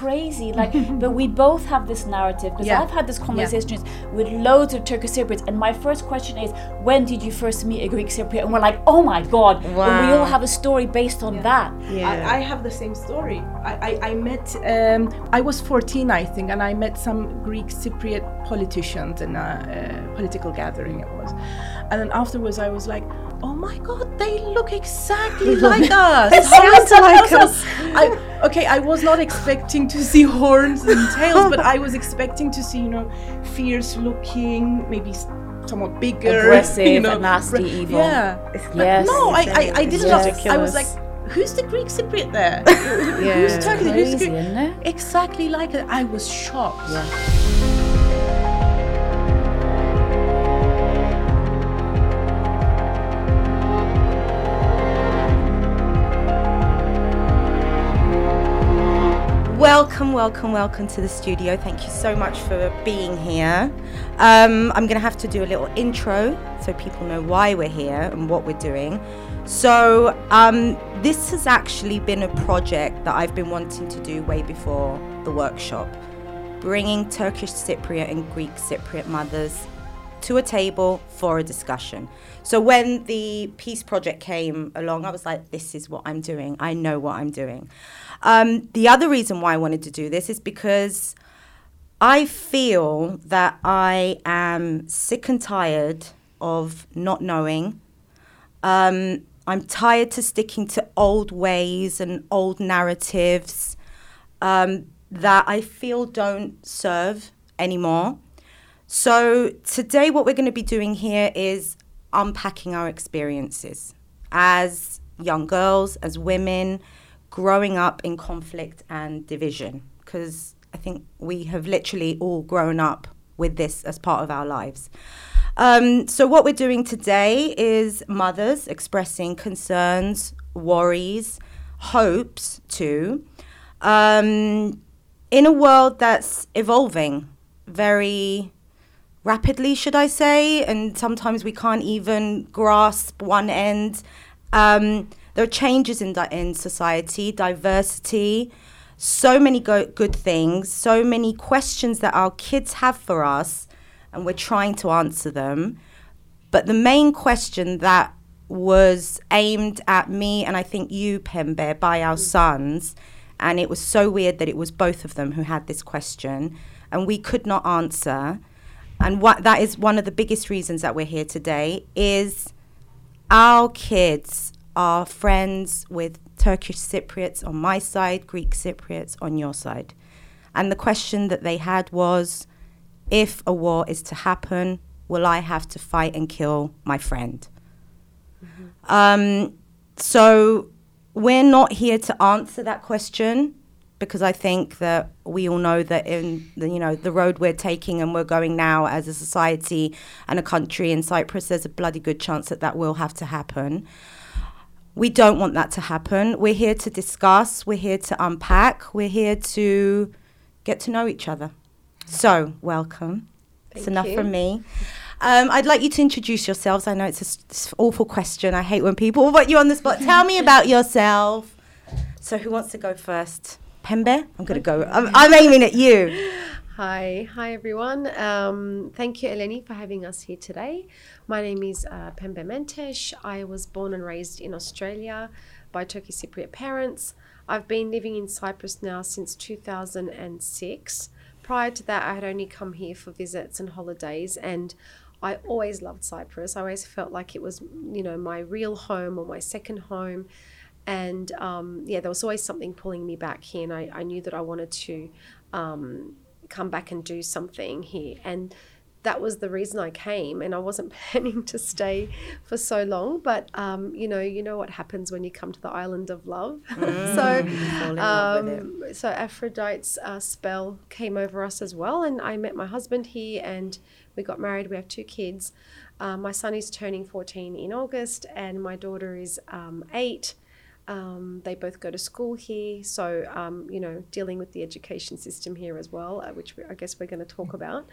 crazy. Like, but we both have this narrative because Yeah. I've had this conversations with loads of Turkish Cypriots, and my first question is, when did you first meet a Greek Cypriot? And we're like, oh my god, and we all have a story based on that. I, I have the same story. I, I, I met, um, I was 14, I think, and I met some Greek Cypriot politicians in a uh, political gathering, it was. And then afterwards, I was like, oh my god, they look exactly like us. Is that like us. I, okay, I was not expecting to see horns and tails, but I was expecting to see, you know, fierce looking, maybe somewhat bigger, Aggressive you know, and nasty, evil. Yeah. Yes. No, I, I, I didn't. know. I was like, who's the Greek Cypriot there? Yeah. Who's Turkish? Who's Greek? it? Exactly like it. I was shocked. Yeah. Welcome, welcome, welcome to the studio. Thank you so much for being here. Um, I'm going to have to do a little intro so people know why we're here and what we're doing. So, um, this has actually been a project that I've been wanting to do way before the workshop, bringing Turkish Cypriot and Greek Cypriot mothers to a table for a discussion. So when the peace project came along, I was like, this is what I'm doing. I know what I'm doing. Um, the other reason why I wanted to do this is because I feel that I am sick and tired of not knowing. Um, I'm tired to sticking to old ways and old narratives um, that I feel don't serve anymore. So, today, what we're going to be doing here is unpacking our experiences as young girls, as women, growing up in conflict and division. Because I think we have literally all grown up with this as part of our lives. Um, so, what we're doing today is mothers expressing concerns, worries, hopes too, um, in a world that's evolving very rapidly, should I say? And sometimes we can't even grasp one end. Um, there are changes in, in society, diversity, so many go- good things, so many questions that our kids have for us, and we're trying to answer them. But the main question that was aimed at me and I think you, Pembe, by our mm. sons, and it was so weird that it was both of them who had this question, and we could not answer. And what that is one of the biggest reasons that we're here today is our kids are friends with Turkish Cypriots on my side, Greek Cypriots on your side. And the question that they had was if a war is to happen, will I have to fight and kill my friend? Um, so we're not here to answer that question because I think that we all know that in the, you know the road we're taking and we're going now as a society and a country in Cyprus, there's a bloody good chance that that will have to happen. We don't want that to happen. We're here to discuss. We're here to unpack. We're here to get to know each other. So, welcome. it's enough you. from me. Um, I'd like you to introduce yourselves. I know it's an awful question. I hate when people put you on the spot. Tell me about yourself. So, who wants to go first? Pembe? I'm going to go. I'm, I'm aiming at you. Hi, hi everyone. Um, thank you, Eleni, for having us here today. My name is uh, Pembe Mentesh. I was born and raised in Australia by Turkish Cypriot parents. I've been living in Cyprus now since 2006. Prior to that, I had only come here for visits and holidays, and I always loved Cyprus. I always felt like it was, you know, my real home or my second home. And um, yeah, there was always something pulling me back here, and I, I knew that I wanted to um, come back and do something here. And that was the reason I came, and I wasn't planning to stay for so long. But um, you know, you know what happens when you come to the island of love. so, Fall in love with it. um, so Aphrodite's uh, spell came over us as well, and I met my husband here, and we got married. We have two kids. Uh, my son is turning 14 in August, and my daughter is um, eight. Um, they both go to school here, so um, you know, dealing with the education system here as well, uh, which we, I guess we're going to talk about.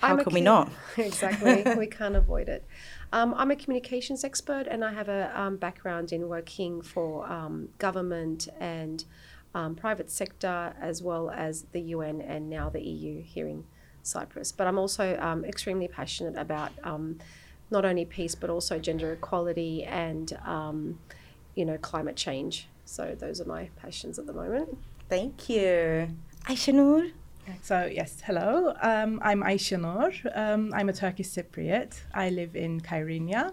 How I'm can we not? exactly, we can't avoid it. Um, I'm a communications expert, and I have a um, background in working for um, government and um, private sector, as well as the UN and now the EU here in Cyprus. But I'm also um, extremely passionate about um, not only peace but also gender equality and um, you know climate change. So those are my passions at the moment. Thank you. Aisha Noor. So yes, hello. Um, I'm Aisha Noor. Um, I'm a Turkish Cypriot. I live in Kyrenia.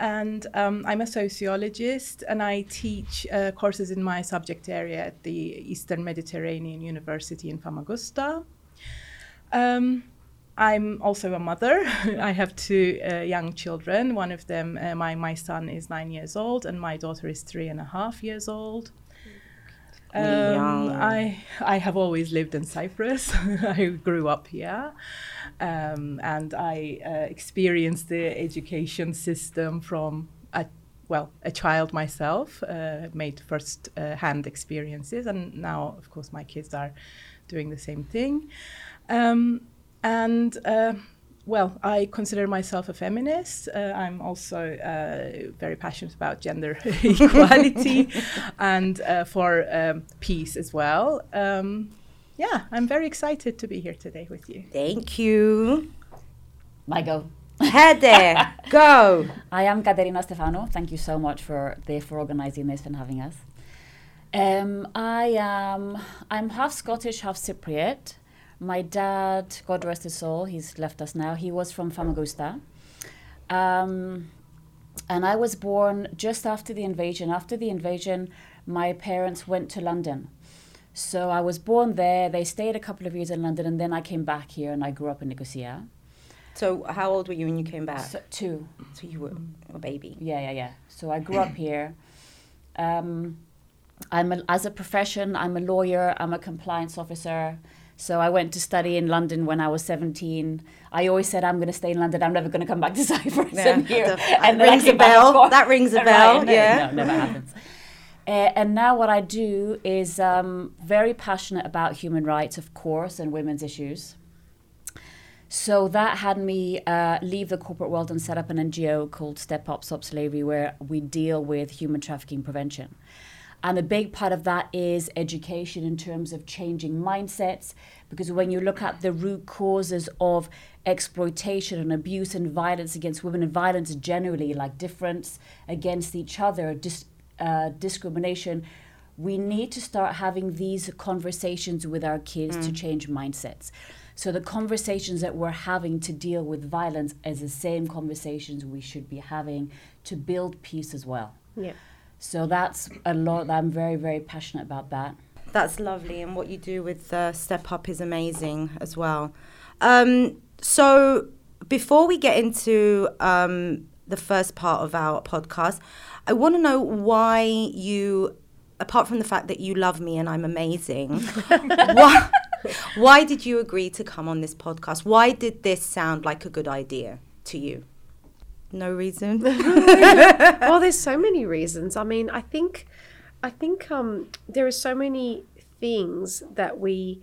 And um, I'm a sociologist and I teach uh, courses in my subject area at the Eastern Mediterranean University in Famagusta. Um, I'm also a mother. I have two uh, young children. One of them, uh, my, my son, is nine years old, and my daughter is three and a half years old. Um, I I have always lived in Cyprus. I grew up here, um, and I uh, experienced the education system from a well a child myself. Uh, made first uh, hand experiences, and now of course my kids are doing the same thing. Um, and uh, well, I consider myself a feminist. Uh, I'm also uh, very passionate about gender equality and uh, for um, peace as well. Um, yeah, I'm very excited to be here today with you. Thank you. My go. Hede, go. I am Katerina Stefano. Thank you so much for the, for organizing this and having us. Um, I am I'm half Scottish, half Cypriot. My dad, God rest his soul, he's left us now. He was from Famagusta. Um, and I was born just after the invasion. After the invasion, my parents went to London. So I was born there. They stayed a couple of years in London, and then I came back here and I grew up in Nicosia. So, how old were you when you came back? So, two. So you were a baby. Yeah, yeah, yeah. So I grew up here. Um, I'm a, as a profession, I'm a lawyer. I'm a compliance officer. So I went to study in London when I was 17. I always said I'm going to stay in London. I'm never going to come back to Cyprus. Yeah, I'm here. and rings a bell. That rings a bell, no, yeah. No, never happens. Uh, and now what I do is um, very passionate about human rights, of course, and women's issues. So that had me uh, leave the corporate world and set up an NGO called Step Up Stop Slavery, where we deal with human trafficking prevention. And a big part of that is education in terms of changing mindsets, because when you look at the root causes of exploitation and abuse and violence against women and violence generally, like difference against each other, dis- uh, discrimination, we need to start having these conversations with our kids to change mindsets. So the conversations that we're having to deal with violence is the same conversations we should be having to build peace as well. Yeah. So that's a lot. I'm very, very passionate about that. That's lovely, and what you do with uh, Step Up is amazing as well. Um, so, before we get into um, the first part of our podcast, I want to know why you, apart from the fact that you love me and I'm amazing, why, why did you agree to come on this podcast? Why did this sound like a good idea to you? No reason. well, there's so many reasons. I mean, I think, I think um, there are so many things that we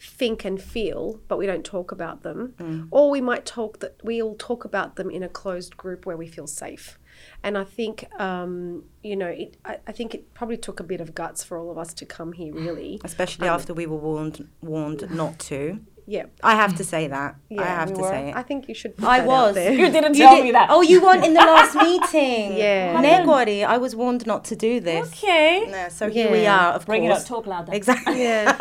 think and feel, but we don't talk about them, or we might talk that we all talk about them in a closed group where we feel safe. And I think, um, you know, it, I, I think it probably took a bit of guts for all of us to come here, really. Especially after we were warned warned not to. Yeah. I have to say that. I have we to were. say it. I think you should. Put I that out was. there. You didn't You tell did- me that. Oh, you weren't in the last meeting. Yeah. Negori, I was warned not to do this. Okay. Yeah, so here we are, of Bring course. it up. Talk louder. Exactly. yeah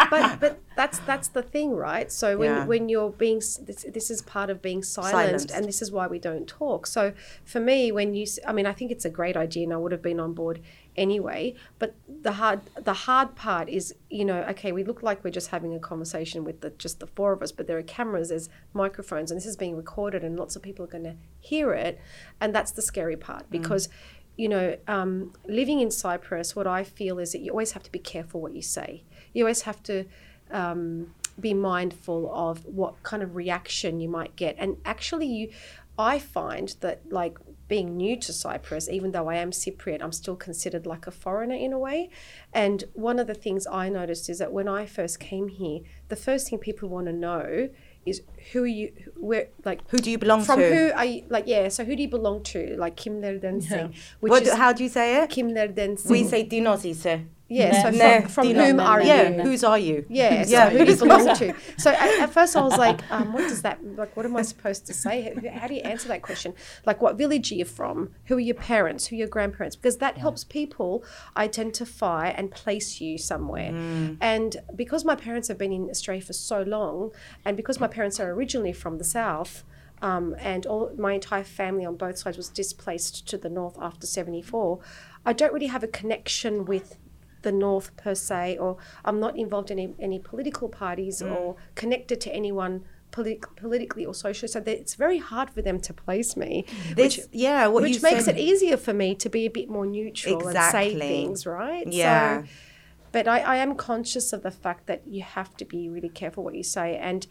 but but that's that's the thing right so when Yeah. when you're being this, this is part of being silenced, Silenced. and this is why we don't talk so for me when you I mean i think it's a great idea and i would have been on board anyway but the hard the hard part is you know okay we look like we're just having a conversation with the just the four of us but there are cameras there's microphones and this is being recorded and lots of people are going to hear it and that's the scary part because you know, um, living in Cyprus, what I feel is that you always have to be careful what you say. You always have to um, be mindful of what kind of reaction you might get. And actually, you, I find that like being new to Cyprus, even though I am Cypriot, I'm still considered like a foreigner in a way. And one of the things I noticed is that when I first came here, the first thing people want to know is who are you, where, like Who do you belong from to? who are you like yeah so who do you belong to like kimlerden sing which What, is how do you say it? kimlerden We say dinozise. Yeah, so Ne. from, from Ne. whom are Ne. yeah, you? who's are you? Yeah, so Yeah. who do you belong to? So at, at first I was like, um, what does that, like, what am I supposed to say? How- How do you answer that question? Like, what village are you from? Who are your parents? Who are your grandparents? Because that helps people identify and place you somewhere. And because my parents have been in Australia for so long, and because my parents are originally from the South, um, and all my entire family on both sides was displaced to the north after 74, I don't really have a connection with the North per se, or I'm not involved in any, any political parties mm. or connected to anyone polit- politically or socially. So that it's very hard for them to place me, This, which, yeah, what which makes said- it easier for me to be a bit more neutral and say things, right? Yeah. So, but I, I am conscious of the fact that you have to be really careful what you say. And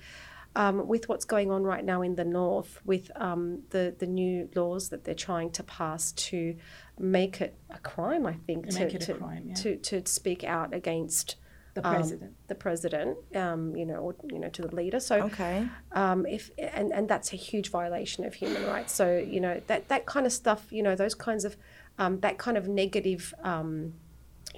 um, with what's going on right now in the north, with um, the the new laws that they're trying to pass to make it a crime, I think To to make it a crime, yeah. to to speak out against The um, president. the president, um, you know, or, you know, to the leader. So Okay. um, if and, and that's a huge violation of human rights. So you know that that kind of stuff, you know, those kinds of um, that kind of negative, um,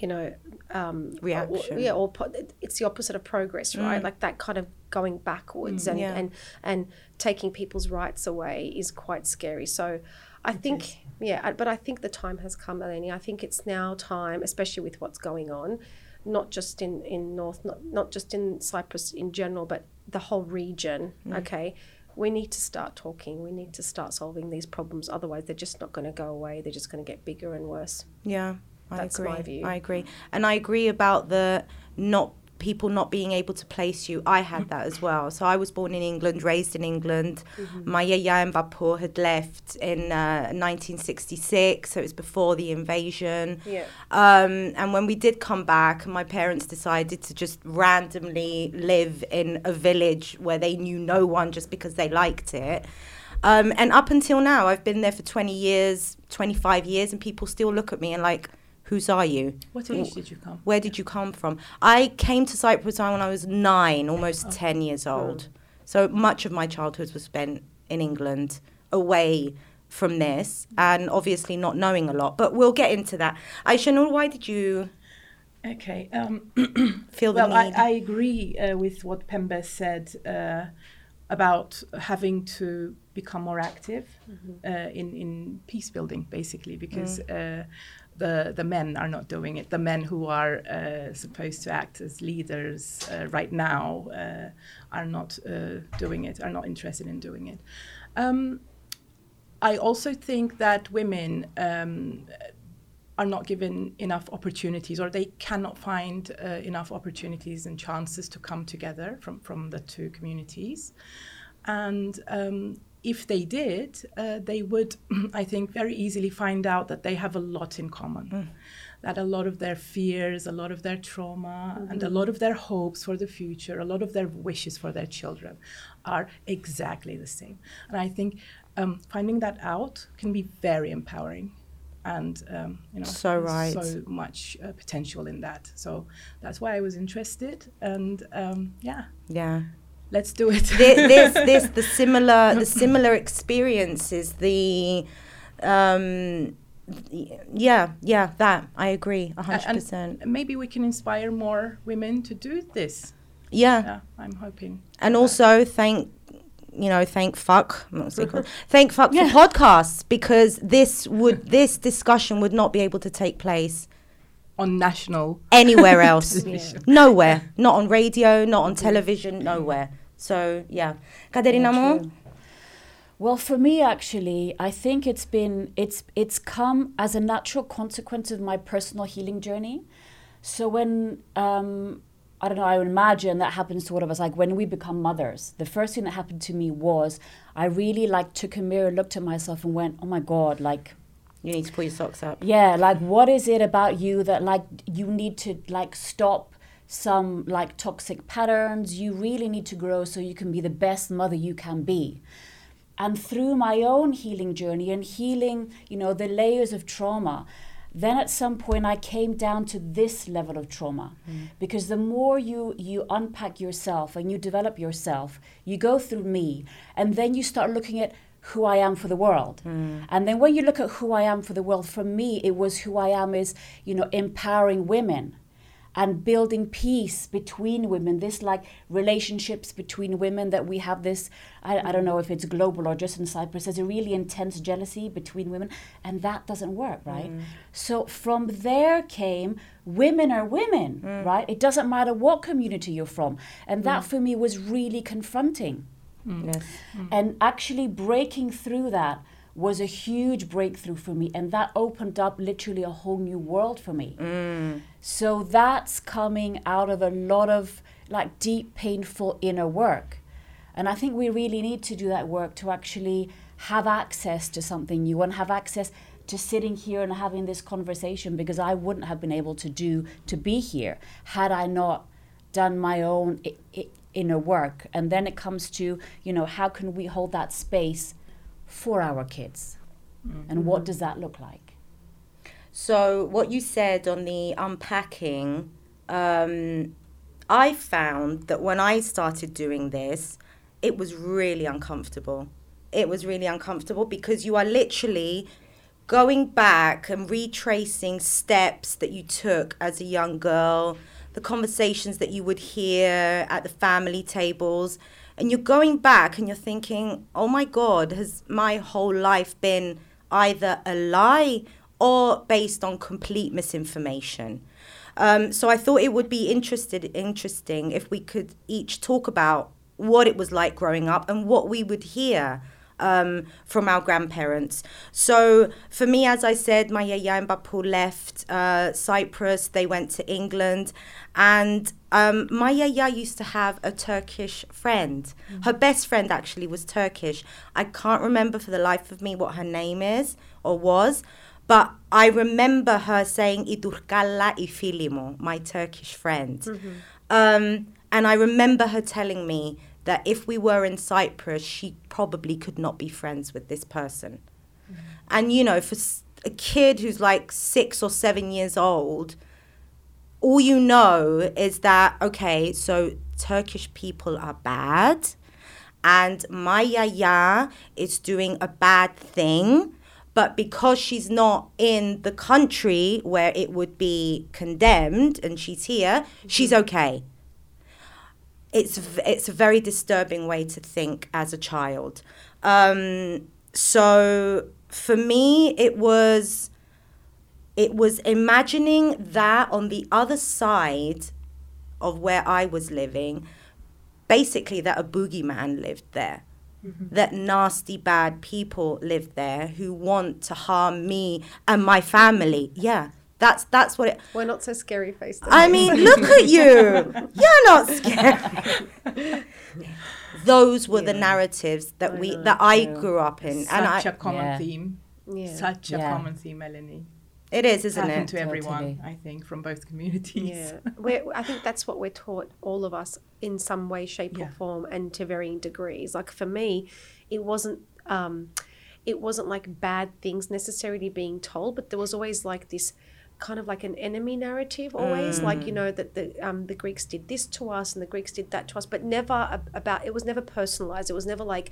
you know, um, Reaction. Or, yeah, or po- it's the opposite of progress, right? Mm. Like that kind of going backwards and, Yeah. and and taking people's rights away is quite scary. So. I think, yeah, but I think the time has come, Eleni. I think it's now time, especially with what's going on, not just in, in North, not, not just in Cyprus in general, but the whole region. Mm. Okay, we need to start talking. We need to start solving these problems. Otherwise, they're just not going to go away. They're just going to get bigger and worse. Yeah, I That's agree. my view. I agree, and I agree about the not people not being able to place you. I had that as well. So I was born in England, raised in England. Mm-hmm. My yaya and Bapur had left in uh, 1966, so it was before the invasion. Yeah. Um, and when we did come back, my parents decided to just randomly live in a village where they knew no one just because they liked it. Um, and up until now, I've been there for 20 years, 25 years, and people still look at me and like, whose are you? What age did you come? Where did you come from? I came to Cyprus when I was nine, almost 10 years old. So much of my childhood was spent in England, away from this, and obviously not knowing a lot. But we'll get into that. Aisha Noor, why did you Okay. Um, feel the well, I? I agree uh, with what Pembe said uh, about having to become more active uh, in in peace building, basically, because. Uh, the, the men are not doing it. The men who are uh, supposed to act as leaders uh, right now uh, are not uh, doing it, are not interested in doing it. Um, I also think that women um, are not given enough opportunities or they cannot find uh, enough opportunities and chances to come together from, from the two communities. And um, if they did, uh, they would, I think, very easily find out that they have a lot in common. That a lot of their fears, a lot of their trauma, and a lot of their hopes for the future, a lot of their wishes for their children are exactly the same. And I think um, finding that out can be very empowering. And um, you know, So right. so much uh, potential in that. So that's why I was interested. And um, yeah, yeah. Let's do it. Thi- this this the similar the similar experiences the um yeah yeah that i agree hundred percent maybe we can inspire more women to do this. yeah Yeah, I'm hoping. and also thank you know thank fuck I'm not saying fuck- thank fuck for podcasts because this would this discussion would not be able to take place on national anywhere else television. nowhere not on radio not on television nowhere so yeah Katerina Mo? Well, for me, actually, I think it's been it's it's come as a natural consequence of my personal healing journey. So when um, I don't know, I would imagine that happens to all of us. Like when we become mothers, the first thing that happened to me was I really like took a mirror, looked at myself, and went, "Oh my God!" Like you need to pull your socks up yeah, like what is it about you that like you need to like stop some like toxic patterns. You really need to grow so you can be the best mother you can be. And through my own healing journey and healing, you know, the layers of trauma, then at some point I came down to this level of trauma. Mm-hmm. Because the more you you unpack yourself and you develop yourself, you go through me, and then you start looking at who I am for the world. Mm. And then when you look at who I am for the world, for me, it was who I am is, you know, empowering women. And building peace between women this like relationships between women that we have this I, I don't know if it's global or just in cyprus there's a really intense jealousy between women and that doesn't work right? Mm. So from there came women are women mm. right? It doesn't matter what community you're from. And that mm. for me was really confronting. Yes. and actually breaking through that was a huge breakthrough for me. And that opened up literally a whole new world for me. Mm. So that's coming out of a lot of like deep, painful inner work. And I think we really need to do that work to actually have access to something new and have access to sitting here and having this conversation because I wouldn't have been able to do to be here had I not done my own I- I- inner work. And then it comes to, you know, how can we hold that space for our kids? And what does that look like? So, what you said on the unpacking, um, I found that when I started doing this, it was really uncomfortable. It was really uncomfortable because you are literally going back and retracing steps that you took as a young girl, the conversations that you would hear at the family tables. And you're going back and you're thinking, oh my God, has my whole life been either a lie or based on complete misinformation? Um, so I thought it would be interested interesting if we could each talk about what it was like growing up and what we would hear um, from our grandparents. So for me, as I said, my yaya and bapu left uh, Cyprus. They went to England, and um, my yaya used to have a Turkish friend. Her best friend actually was Turkish. I can't remember for the life of me what her name is or was. But I remember her saying "Idurkalla ifilimo," my Turkish friend, um, and I remember her telling me that if we were in Cyprus, she probably could not be friends with this person. Mm-hmm. And you know, for a kid who's like six or seven years old, all you know is that okay, so Turkish people are bad, and my yaya is doing a bad thing. But because she's not in the country where it would be condemned and she's here, she's mm-hmm. okay it's it's a very disturbing way to think as a child. Um, so for me, it was it was imagining that on the other side of where I was living, basically that a boogeyman lived there. That nasty, bad people lived there who want to harm me and my family. Yeah, that's that's what it. We're not so scary faced. I mean, look at you. You're not scared. Those were the narratives that we that I grew up in, and Such I, a common Yeah. theme. yeah. Such a common theme, Melanie. it is, It's isn't happened it? to everyone, Totally. I think, from both communities. Yeah, we're, I think that's what we're taught, all of us, in some way, shape, Yeah. or form, and to varying degrees. Like for me, it wasn't, um, it wasn't like bad things necessarily being told, but there was always like this kind of like an enemy narrative always like you know that the um, the Greeks did this to us and the Greeks did that to us but never ab- about it was never personalized. It was never like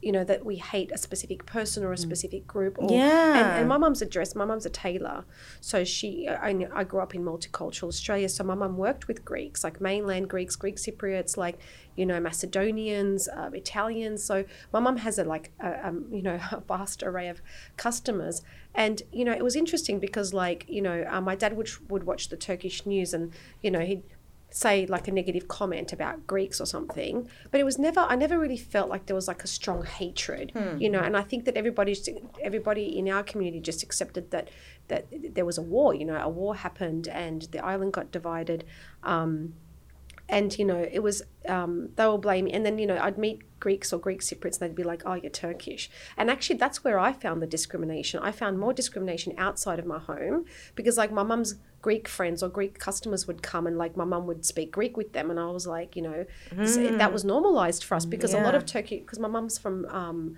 you know that we hate a specific person or a specific group or Yeah. and, and my mum's a dress my mum's a tailor. So she I, I grew up in multicultural australia. So my mum worked with greeks like mainland greeks greek cypriots like you know macedonians uh, italians. So my mum has a like a, um, you know a vast array of customers. And you know it was interesting because like you know uh, my dad would would watch the turkish news and you know he'd say like a negative comment about Greeks or something, but it was never. I never really felt like there was like a strong hatred, you know. And I think that everybody, everybody in our community just accepted that that there was a war. You know, a war happened and the island got divided. Um, and you know it was um, they will blame me and then you know i'd meet greeks or greek cypriots and they'd be like oh you're turkish and actually that's where i found the discrimination i found more discrimination outside of my home because like my mum's greek friends or greek customers would come and like my mum would speak greek with them and i was like you know this- eh, that mm. was normalized for us because a lot of turkey because my mum's from um,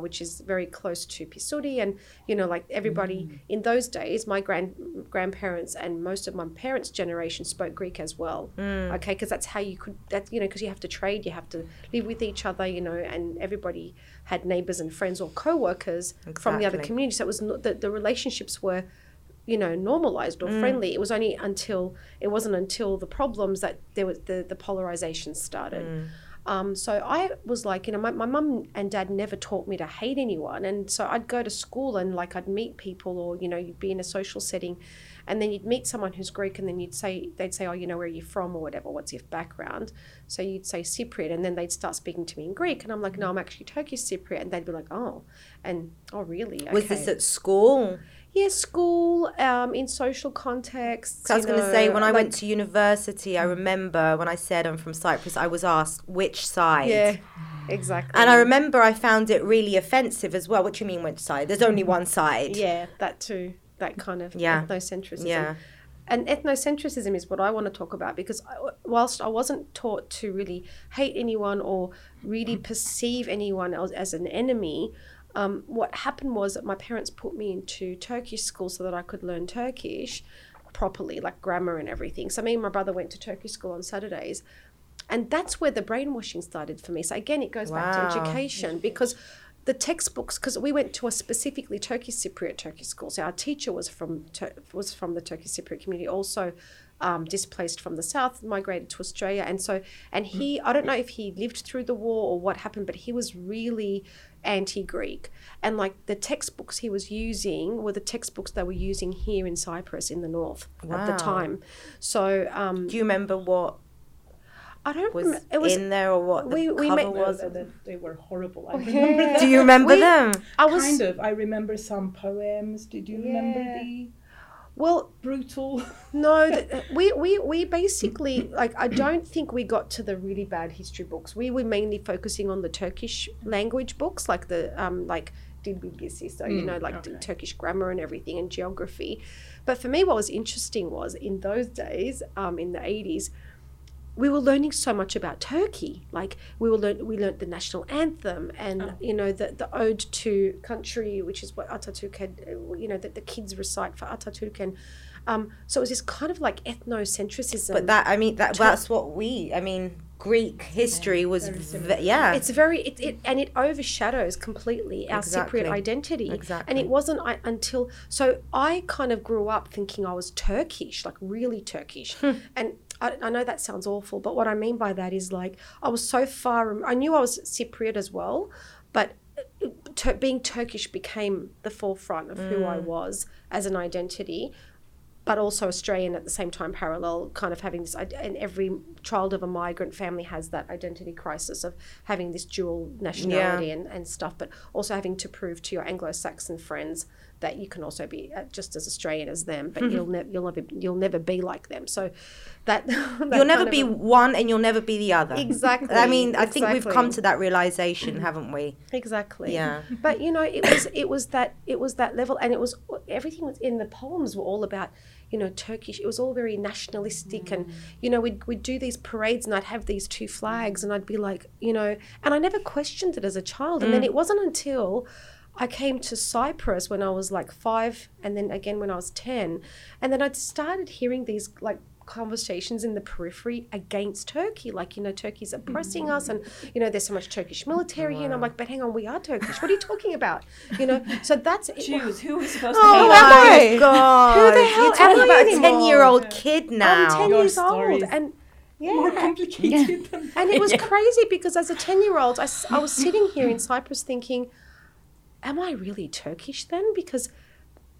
which is very close to pisuri and you know like everybody mm. in those days my grand grandparents and most of my parents generation spoke greek as well. Mm. Okay because that's how you could that you know because you have to trade you have to live with each other you know and everybody had neighbors and friends or co-workers from the other Exactly. community. So it was not, the, the relationships were you know normalized or Mm. friendly it was only until it wasn't until the problems that there was the, the polarization started Mm. um, so I was like, you know, my, my mum and dad never taught me to hate anyone. And so I'd go to school and like I'd meet people or, you know, you'd be in a social setting and then you'd meet someone who's Greek and then you'd say, they'd say, oh, you know, where are you from or whatever, what's your background? So you'd say Cypriot and then they'd start speaking to me in Greek. And I'm like, no, I'm actually Turkish Cypriot. And they'd be like, oh, and oh, really? Was this at school? Yeah, school, um, in social contexts. I was going to say, when I like- went to university, I remember when I said I'm from Cyprus, I was asked which side. Yeah, exactly. And I remember I found it really offensive as well. What do you mean, which side? There's only one side. Yeah, that too. That kind of Yeah. ethnocentrism. Yeah. And ethnocentrism is what I want to talk about because I, whilst I wasn't taught to really hate anyone or really perceive anyone else as an enemy, um, what happened was that my parents put me into Turkish school so that I could learn Turkish properly, like grammar and everything. So me and my brother went to Turkish school on Saturdays. And that's where the brainwashing started for me. So again, it goes back to education because the textbooks, because we went to a specifically Turkish Cypriot Turkish school. So our teacher was from was from the Turkish Cypriot community, also um, displaced from the south, migrated to Australia, and so and he, I don't know if he lived through the war or what happened, but he was really anti-Greek, and like the textbooks he was using were the textbooks they were using here in Cyprus in the north at the Wow. time. So um, Do you remember what I don't. was, remem- it was in there or what the we- we cover met- was? That they were horrible. I remember that. Do you remember We- them? I was kind of. I remember some poems. Did you remember the well. brutal? No, th- we, we we basically like I don't think we got to the really bad history books. We were mainly focusing on the Turkish language books, like the um like Dil Bilgisi, so you Mm, know like the okay. Turkish grammar and everything and geography. But for me, what was interesting was in those days, um, in the eighties, we were learning so much about Turkey. Like we were learn, we learned the national anthem and Oh. you know the the ode to country, which is what Atatürk had. uh, You know that the kids recite for Atatürk, and um, so it was this kind of like ethnocentrism. But that, I mean, that that's what we, I mean, Greek history was, v- yeah. it's very it, it and it overshadows completely our Exactly. Cypriot identity. Exactly. And it wasn't I, until so I kind of grew up thinking I was Turkish, like really Turkish, Hmm. and. I, I know that sounds awful, but what I mean by that is like I was so far. I knew I was Cypriot as well, but uh, tur being Turkish became the forefront of who Mm. I was as an identity, but also Australian at the same time, parallel, kind of having this. And every child of a migrant family has that identity crisis of having this dual nationality and, and stuff, but also having to prove to your Anglo-Saxon friends that you can also be uh, just as Australian as them, but you'll never you'll never you'll never be like them. So that, that You'll never be a- one and you'll never be the other. Exactly, I mean, I think we've come to that realization, haven't we? Exactly. Yeah. But you know, it was it was that it was that level, and it was everything was in the poems were all about you know Turkish. It was all very nationalistic, and mm. you know we'd we'd do these parades, and I'd have these two flags, and I'd be like, you know, and I never questioned it as a child, and then mm. it wasn't until. I came to Cyprus when I was like five, and then again when I was 10. And then I'd started hearing these like conversations in the periphery against Turkey. Like, you know, Turkey's mm. oppressing us, and, you know, there's so much Turkish military. Here. And I'm like, but hang on, we are Turkish. What are you talking about? You know, so that's it. Jews. Who was supposed to? Oh to my hate us? god! Who the hell You're talking am I about a ten-year-old kid now. I'm 10 Your years old. And yeah. More complicated than And it was crazy because as a 10 year old, I was sitting here in Cyprus thinking, am I really Turkish then? Because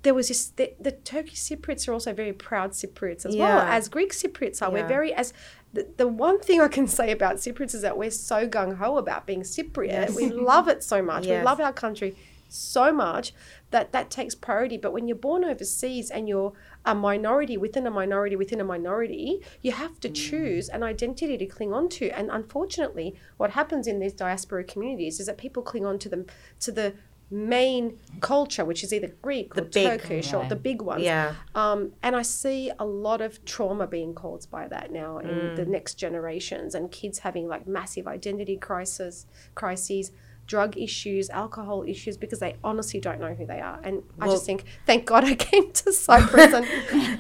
there was this, the, the Turkish Cypriots are also very proud Cypriots as well, as Greek Cypriots are. Yeah. We're very, as the, the one thing I can say about Cypriots is that we're so gung ho about being Cypriot. Yes. We love it so much. Yes. We love our country so much that that takes priority. But when you're born overseas and you're a minority within a minority within a minority, you have to mm. choose an identity to cling on to. And unfortunately, what happens in these diaspora communities is that people cling on to them to the main culture, which is either Greek or big Turkish or the big ones. Yeah. Um, and I see a lot of trauma being caused by that now in the next generations, and kids having like massive identity crisis, crises, drug issues, alcohol issues, because they honestly don't know who they are. And I just think, thank God I came to Cyprus and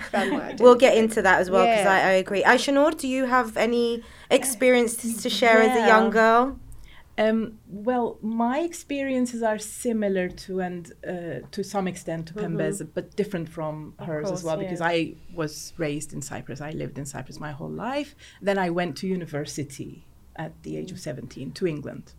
found my identity. We'll get into that as well because Yeah. I, I agree. Aisha Noor, do you have any experience to share as a young girl? Um, well, my experiences are similar to and uh, to some extent to Pembe's, but different from hers course, as well. yeah. Because I was raised in Cyprus. I lived in Cyprus my whole life. Then I went to university at the age of seventeen to England.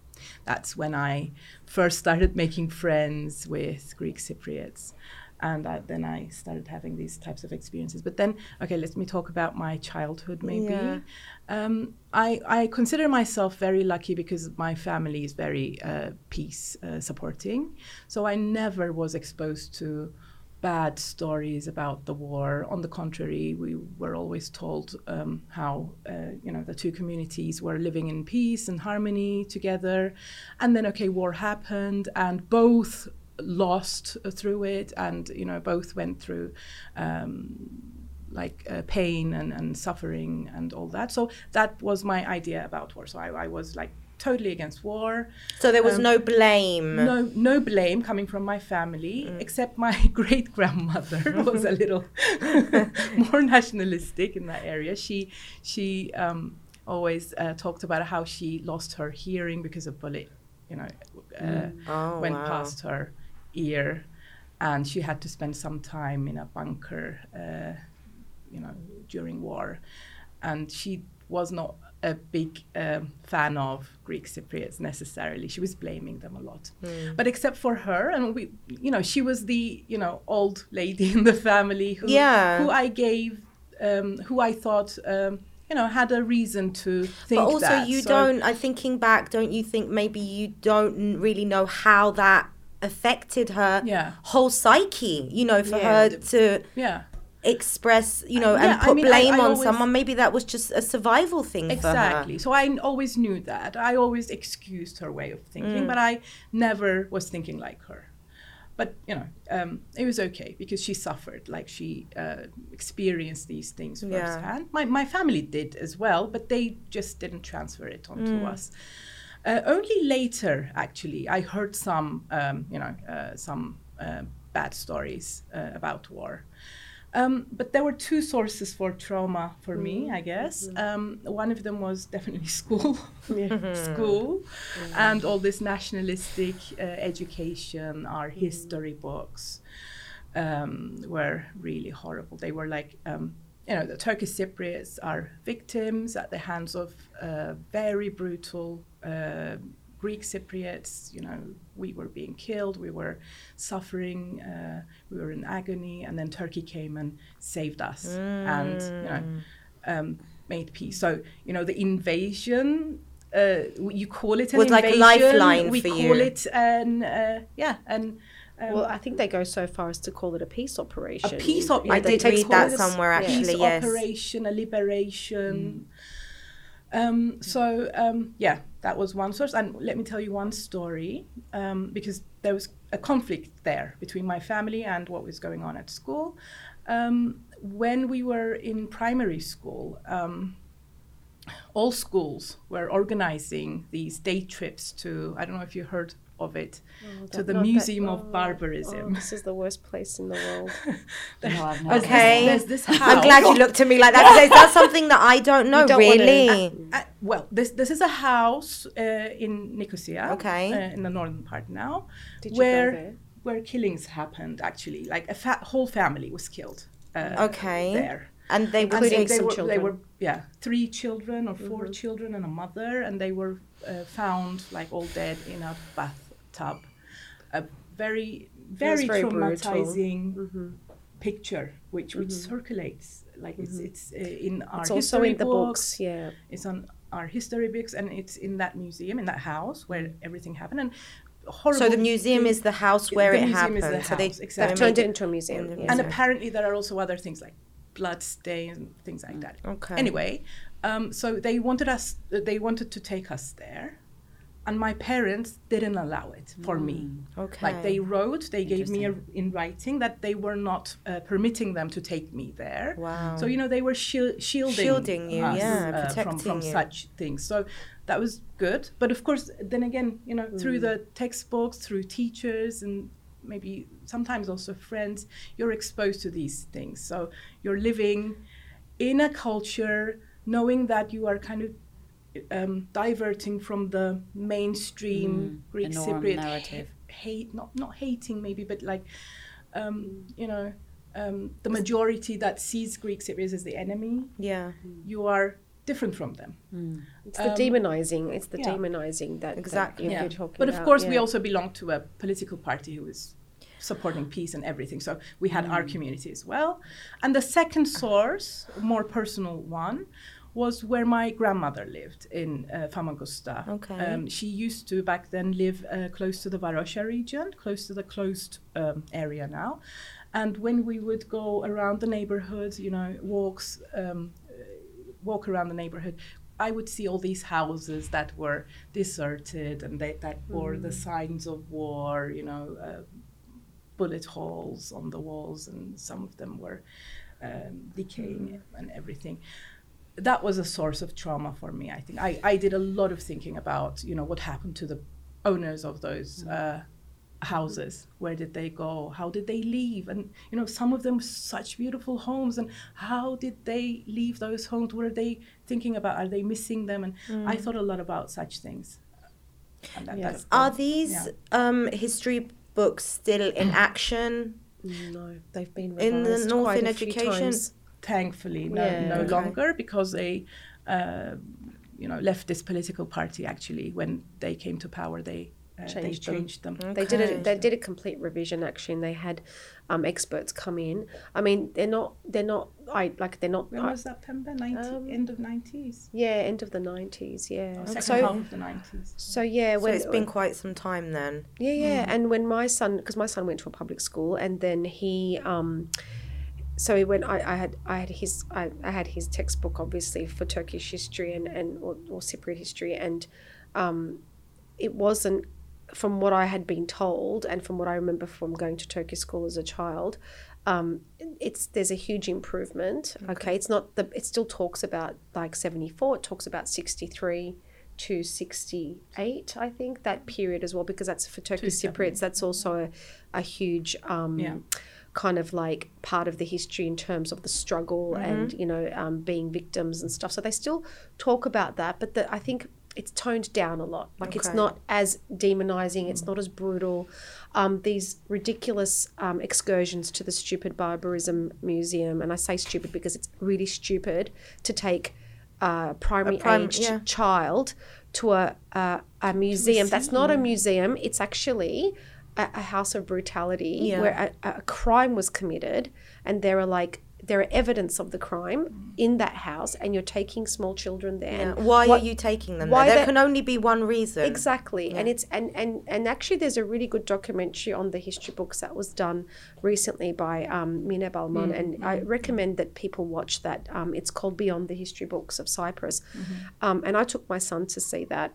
That's when I first started making friends with Greek Cypriots. And I, then I started having these types of experiences. But then, okay, let me talk about my childhood maybe. Yeah. Um, I, I consider myself very lucky because my family is very uh, peace uh, supporting. So I never was exposed to bad stories about the war. On the contrary, we were always told um, how uh, you know the two communities were living in peace and harmony together. And then, okay, war happened, and both lost through it, and you know both went through. Um, like uh, pain and, and suffering and all that. So that was my idea about war. So I, I was like totally against war. So there was Um, no blame. No, no blame coming from my family, except my great grandmother was a little more nationalistic in that area. She, she um, always uh, talked about how she lost her hearing because a bullet, you know, uh, Oh, went wow. past her ear, and she had to spend some time in a bunker, uh, you know, during war, and she was not a big um, fan of Greek Cypriots necessarily. She was blaming them a lot, Hmm. but except for her, and we, you know, she was the you know old lady in the family who Yeah. who I gave, um, who I thought. Um, you know, had a reason to think But also, that. you So- don't. I thinking back, don't you think maybe you don't really know how that affected her Yeah. whole psyche? You know, for Yeah. her to Yeah. express, you know, Uh, and yeah, I put mean, blame I on always- someone. Maybe that was just a survival thing for her. Exactly. So I always knew that. I always excused her way of thinking, Mm. but I never was thinking like her. But you know, um, it was okay because she suffered, like she uh, experienced these things firsthand. My my family did as well, but they just didn't transfer it onto Mm. us. Uh, only later, actually, I heard some, um, you know, uh, some uh, bad stories uh, about war. Um, but there were two sources for trauma for me, I guess. Um, one of them was definitely school, school, and all this nationalistic uh, education, our history books um, were really horrible. They were like, um, you know, the Turkish Cypriots are victims at the hands of uh, very brutal uh, Greek Cypriots. You know, we were being killed, we were suffering, uh, we were in agony, and then Turkey came and saved us and, you know, um, made peace. So, you know, the invasion. Uh, you call it an Was like a invasion. lifeline we for call it an uh, yeah an um, Well, I think they go so far as to call it a peace operation. a operation. peace op- I yeah, they did take read that call it a somewhere, peace actually, yes. operation, a liberation. Um, so um, yeah, that was one source. And let me tell you one story um, because there was a conflict there between my family and what was going on at school. Um, when we were in primary school, um, all schools were organizing these day trips to, I don't know if you heard of it, Oh, to the not that- Museum oh, of Barbarism. oh, this is the worst place in the world. No, I've never Okay. There's this house. I'm glad you looked at me like that. 'cause Is that something that I don't know, don't wanna- really? Uh, well, this this is a house uh, in Nicosia, Okay. uh, in the northern part now, Did where where killings happened. Actually, like a fa- whole family was killed. Uh, Okay. there. And they And were Including they, some were, children. They were yeah, three children or 4 children and a mother, and they were uh, found like all dead in a bathtub. A very very, very traumatizing picture, which which circulates like it's it's uh, in our It's also history in the books. books. Yeah. It's on our history books, and it's in that museum, in that house where everything happened. And horrible. So the museum thing- is the house where the it happened. the so they, exactly. They've turned it into a museum. the and apparently there are also other things like blood stains and things like that. Okay. Anyway, um, so they wanted us. They wanted to take us there, and my parents didn't allow it for me. Okay. Like they wrote, they gave me a, in writing that they were not uh, permitting them to take me there. Wow. So you know they were shil- shielding, Shielding you, us, yeah, uh, from protecting from you. such things. So that was good. But of course, then again, you know, through Mm. the textbooks, through teachers, and maybe sometimes also friends, you're exposed to these things. So you're living in a culture, knowing that you are kind of um, diverting from the mainstream Mm, Greek the Cypriot narrative. hate, not not hating maybe, but like, um, you know, um, the majority that sees Greek Cypriots as the enemy, Yeah. you are different from them. It's the Um, demonizing. It's the yeah. demonizing that Exactly. That Yeah. you're talking But of about, course, we also belong to a political party who is supporting peace and everything. So we had Mm. our community as well. And the second source, more personal one, was where my grandmother lived in uh, Famagusta. Okay. Um, she used to back then live uh, close to the Varosha region, close to the closed um, area now. And when we would go around the neighborhood, you know, walks, um, uh, walk around the neighborhood, I would see all these houses that were deserted and they, that bore the signs of war, you know, uh, bullet holes on the walls, and some of them were um, decaying and everything. That was a source of trauma for me. I think I, I did a lot of thinking about, you know, what happened to the owners of those uh, houses. Where did they go? How did they leave? And you know, some of them such beautiful homes. And how did they leave those homes? What are they thinking about? Are they missing them? And I thought a lot about such things. And that, Yeah. that's Are these yeah. um, history books still in action? No, they've been In the North quite in a few education? times. Thankfully no, Yeah. no Okay. longer because they uh, you know left this political party actually when they came to power they uh, Changed they them. changed them, They did Okay. it. They did a complete revision actually, and they had um, experts come in. I mean, they're not. They're not. I like. They're not. when I- was that Pemba 90, Um, end of 90s yeah, end of the nineties. Yeah. second So half of the 90s so yeah. So it's been quite some time then. Yeah, yeah. And when my son, because my son went to a public school, and then he, um, so he went. I, I had, I had his, I, I had his textbook obviously for Turkish history and and or, or Cypriot history, and um, it wasn't from what I had been told and from what I remember from going to Turkish school as a child. Um, it's there's a huge improvement. Okay, it's not the. It still talks about like seventy four. It talks about sixty three to 68 i think that period as well because that's for turkish cypriots that's also a, a huge um, Yeah. Kind of like part of the history in terms of the struggle and you know um, being victims and stuff. So they still talk about that but the, i think it's toned down a lot. Like it's not as demonizing it's not as brutal. Um, these ridiculous um, excursions to the stupid barbarism museum and i say stupid because it's really stupid to take a primary prim- aged yeah. child to a, a, a museum. That's not a museum. It's actually a, a house of brutality Yeah. where a, a crime was committed and there are like there are evidence of the crime in that house and you're taking small children there Yeah. Why what- are you taking them why there? There can only be one reason. Exactly, and it's and and and actually, there's a really good documentary on the history books that was done recently by um, Mina Balman, and I recommend that people watch that. Um, it's called Beyond the History Books of Cyprus, um, and I took my son to see that,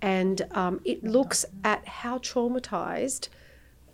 and um, it looks at how traumatized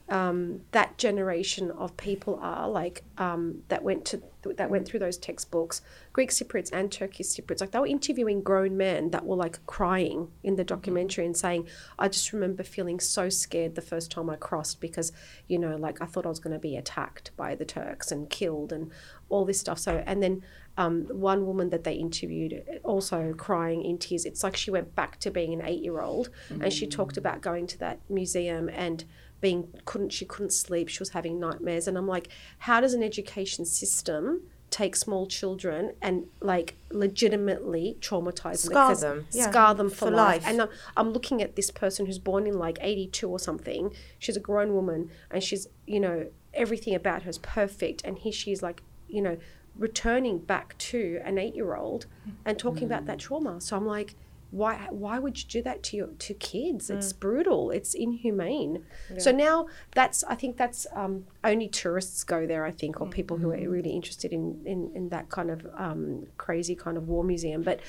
um, that generation of people are like um, that went to that went through those textbooks greek cypriots and turkish cypriots. Like they were interviewing grown men that were like crying in the documentary and saying i just remember feeling so scared the first time i crossed because you know like i thought i was going to be attacked by the turks and killed and all this stuff. So and then um, one woman that they interviewed also crying in tears. It's like she went back to being an eight year old and she talked about going to that museum and being couldn't she couldn't sleep. She was having nightmares. And i'm like how does an education system take small children and like legitimately traumatize Scar them, them, yeah, scar them for, for life. life. and I'm, I'm looking at this person who's born in like 82 or something. She's a grown woman and she's you know everything about her is perfect. And here she's like you know returning back to an eight year old and talking about that trauma. So i'm like why why would you do that to your to kids? It's brutal. It's inhumane. So now that's i think that's um, only tourists go there i think or people who are really interested in in, in that kind of um, crazy kind of war museum. But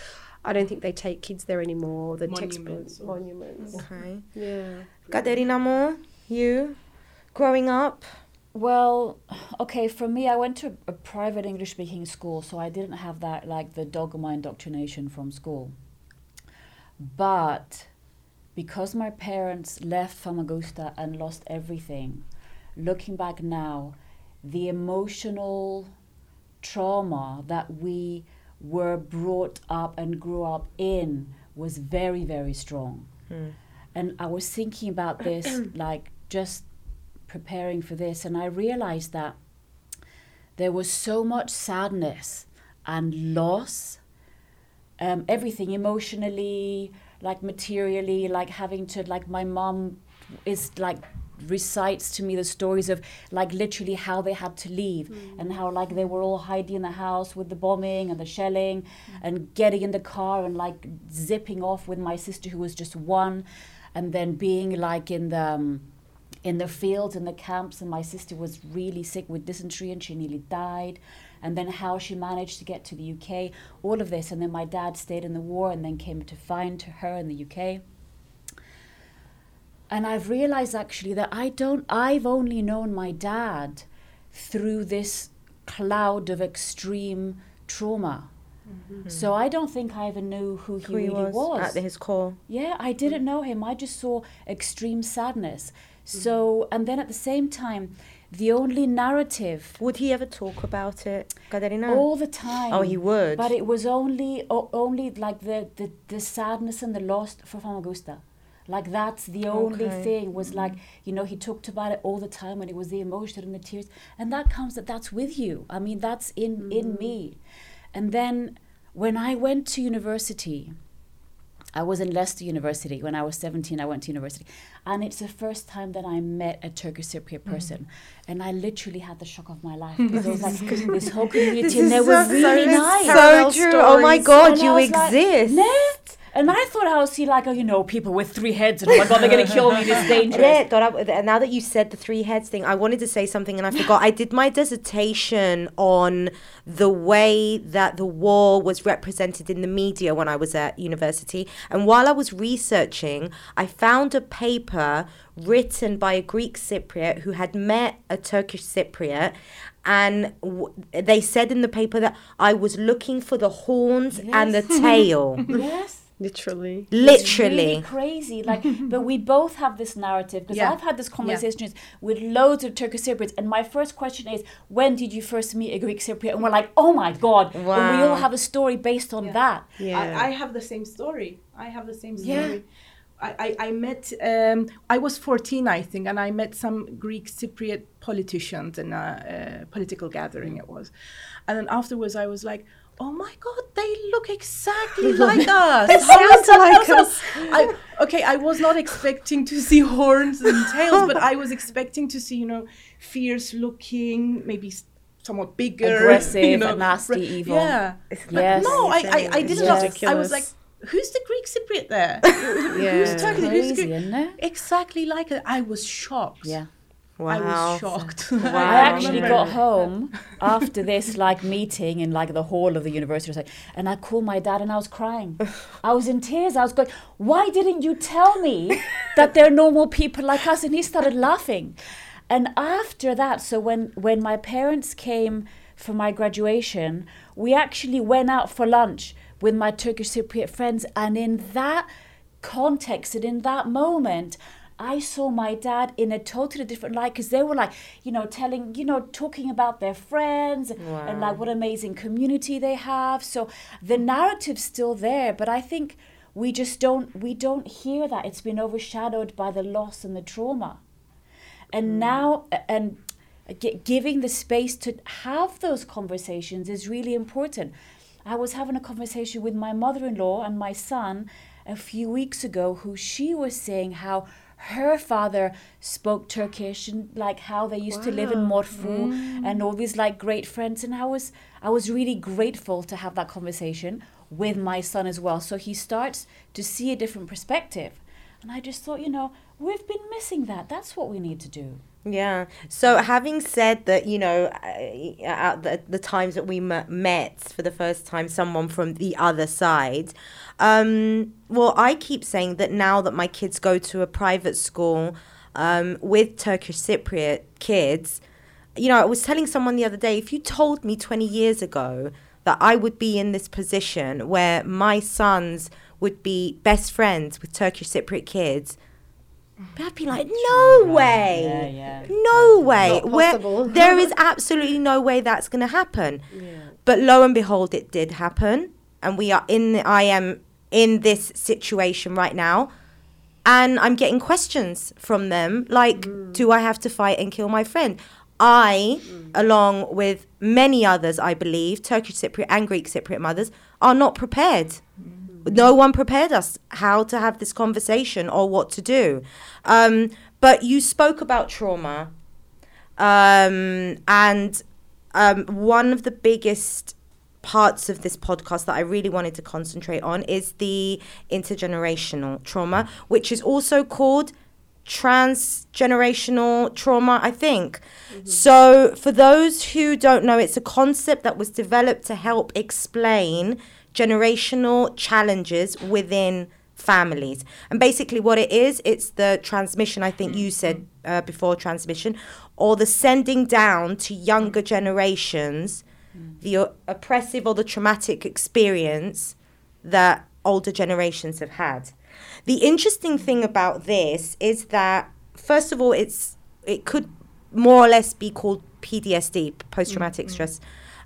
i don't think they take kids there anymore the Monuments textbooks. monuments. Okay. yeah. Katerina Moore, you growing up. Well, okay, for me, I went to a private English speaking school, so I didn't have that, like, the dogma indoctrination from school. But because my parents left Famagusta and lost everything, looking back now, the emotional trauma that we were brought up and grew up in was very, very strong. Hmm. And I was thinking about this, like just preparing for this, and I realized that there was so much sadness and loss, um, everything emotionally, like materially, like having to, like my mom is like recites to me the stories of like literally how they had to leave and how like they were all hiding in the house with the bombing and the shelling and getting in the car and like zipping off with my sister who was just one and then being like in the um, in the fields and the camps and my sister was really sick with dysentery and she nearly died and then how she managed to get to the UK all of this and then my dad stayed in the war and then came to find her in the UK and I've realized actually that I don't I've only known my dad through this cloud of extreme trauma mm-hmm. so I don't think I even knew who he Who he really was, was at his core. yeah, I didn't know him. I just saw extreme sadness. So, and then at the same time, the only narrative Would he ever talk about it, all the time. Oh, he would. But it was only o- only like the, the the sadness and the loss for Famagusta. Like that's the only Okay. thing was like you know he talked about it all the time and it was the emotion and the tears and that comes that that's with you. I mean that's in in mm. me. And then when I went to university, I was in Leicester University when I was 17. I went to university, and it's the first time that I met a Turkish Cypriot Mm-hmm. person, and I literally had the shock of my life because it was like this whole community, and they is were so- really so- nice. So Parallel true. Oh my. God, And you was like, exist. "Net?" And I thought I would see like, oh, you know, people with three heads, and oh my god, they're gonna kill me. This is dangerous. Yeah, thought I- now that you said the three heads thing, I wanted to say something and I forgot. I did my dissertation on the way that the war was represented in the media when I was at university. And while I was researching, I found a paper written by a Greek Cypriot who had met a Turkish Cypriot. And w- they said in the paper that I was looking for the horns and the tail. Yes. Literally. It's really Literally. crazy. Like, but we both have this narrative because Yeah. I've had this conversation with loads of Turkish Cypriots, and my first question is, when did you first meet a Greek Cypriot? And we're like, oh my god! And we all have a story based on Yeah. that. Yeah. I, I have the same story. I have the same story. I, I, I met, um, I was 14, I think, and I met some Greek Cypriot politicians in a, uh political gathering, it was. And then afterwards, I was like, oh my God, they look exactly like us. They How is sound like us. I, okay, I was not expecting to see horns and tails, but I was expecting to see, you know, fierce looking, maybe somewhat bigger, Aggressive, you know, nasty, evil. Yeah. Yes. No, I, I, I didn't. know. I was like, who's the Greek Cypriot there? Yeah. Who's Turkish? Who's Crazy, Greek? isn't it? Exactly like it. I was shocked. Yeah. Wow. I was shocked. Wow. I actually got home after this like meeting in like the hall of the university or and I called my dad and I was crying. I was in tears. I was going, "Why didn't you tell me that there are normal people like us?" And he started laughing. And after that, so when when my parents came for my graduation, we actually went out for lunch with my Turkish Cypriot friends, and in that context and in that moment, I saw my dad in a totally different light because they were like, you know, telling, you know, talking about their friends and like what amazing community they have. So the narrative's still there, but I think we just don't we don't hear that. It's been overshadowed by the loss and the trauma. And hmm. now and giving the space to have those conversations is really important. I was having a conversation with my mother-in-law and my son a few weeks ago who she was saying how her father spoke Turkish and like how they used to live in Morfu mm. and all these like great friends. And I was I was really grateful to have that conversation with my son as well. So he starts to see a different perspective. And I just thought you know we've been missing that. That's what we need to do Yeah. So having said that, you know, uh, at the, the times that we met for the first time, someone from the other side, um, well, I keep saying that now that my kids go to a private school um, with Turkish Cypriot kids, you know, I was telling someone the other day, if you told me 20 years ago that I would be in this position where my sons would be best friends with Turkish Cypriot kids, I'd be like, no way. yeah yeah No way. Where there is absolutely no way that's going to happen. But lo and behold, it did happen. And we are in the, I am in this situation right now. And I'm getting questions from them like, do I have to fight and kill my friend? I, along with many others, I believe, Turkish Cypriot and Greek Cypriot mothers, are not prepared. No one prepared us how to have this conversation or what to do. Um, but you spoke about trauma. Um, and um, one of the biggest parts of this podcast that I really wanted to concentrate on is the intergenerational trauma, which is also called transgenerational trauma, I think. So, for those who don't know, it's a concept that was developed to help explain generational challenges within families. And basically, what it is, it's the transmission, I think you said uh, before transmission, or the sending down to younger generations the o- oppressive or the traumatic experience that older generations have had. The interesting thing about this is that first of all it's it could more or less be called PTSD, post traumatic stress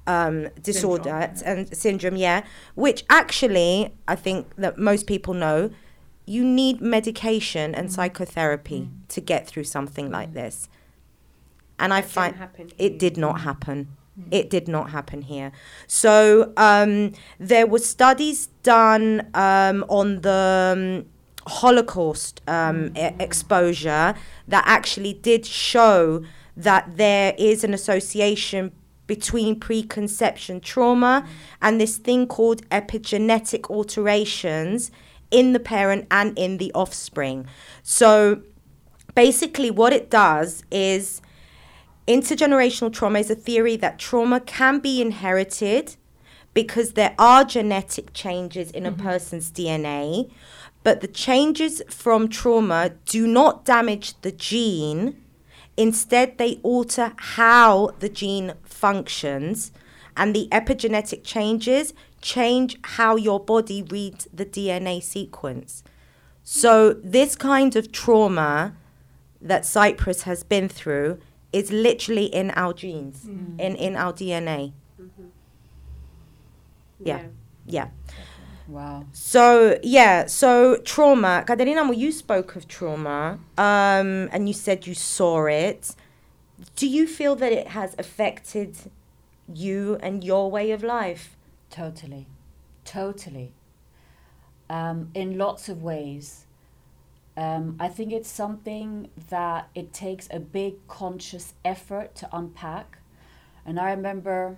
um, disorder and syndrome, yeah, which actually I think that most people know you need medication and psychotherapy to get through something like this. And I That didn't find it did not happen. It did not happen here. So um, there were studies done um, on the um, Holocaust um, e- exposure that actually did show that there is an association between preconception trauma and this thing called epigenetic alterations in the parent and in the offspring. So basically, what it does is intergenerational trauma is a theory that trauma can be inherited because there are genetic changes in a mm-hmm. person's DNA, but the changes from trauma do not damage the gene. Instead, they alter how the gene functions, and the epigenetic changes change how your body reads the DNA sequence. So, this kind of trauma that Cyprus has been through is literally in our genes, in, in our DNA. Yeah. Yeah. Wow. So yeah, so trauma. Katerina, well, you spoke of trauma, um, and you said you saw it. Do you feel that it has affected you and your way of life? Totally. Totally. Um, in lots of ways. Um, I think it's something that it takes a big conscious effort to unpack. And I remember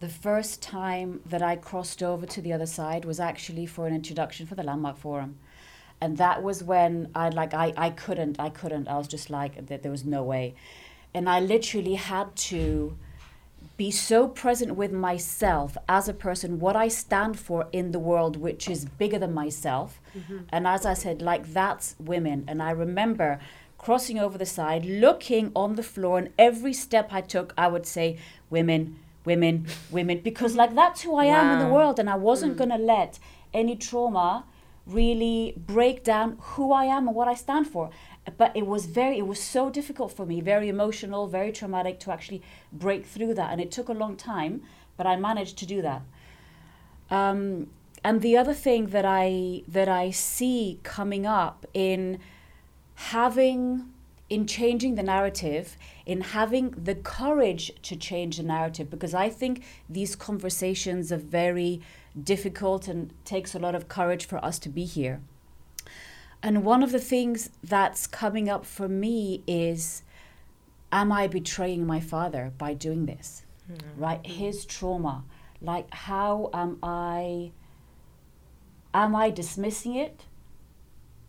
the first time that I crossed over to the other side was actually for an introduction for the Landmark Forum. And that was when I like I, I couldn't I couldn't I was just like that there was no way. And I literally had to be so present with myself as a person, what I stand for in the world, which is bigger than myself. Mm-hmm. And as I said, like that's women. And I remember crossing over the side, looking on the floor, and every step I took, I would say, women, women, women, because like that's who I am in the world. And I wasn't mm. going to let any trauma really break down who I am and what I stand for. But it was very, it was so difficult for me, very emotional, very traumatic to actually break through that. And it took a long time, but I managed to do that. Um, and the other thing that I that I see coming up in having in changing the narrative in having the courage to change the narrative because i think these conversations are very difficult and takes a lot of courage for us to be here. And one of the things that's coming up for me is am i betraying my father by doing this? Hmm. Right? His trauma. Like how am i am i dismissing it?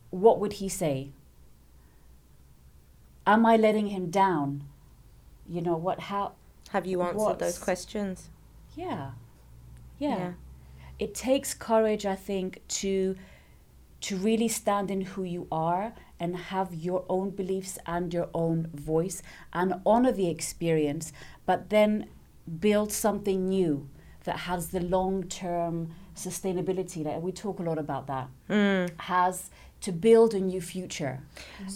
What would he say? Am i letting him down? You know what how Have you answered those questions? yeah. Yeah, Yeah. It takes courage i think to to really stand in who you are and have your own beliefs and your own voice and honor the experience but then build something new that has the long term sustainability, like we talk a lot about that, Mm. has to build a new future.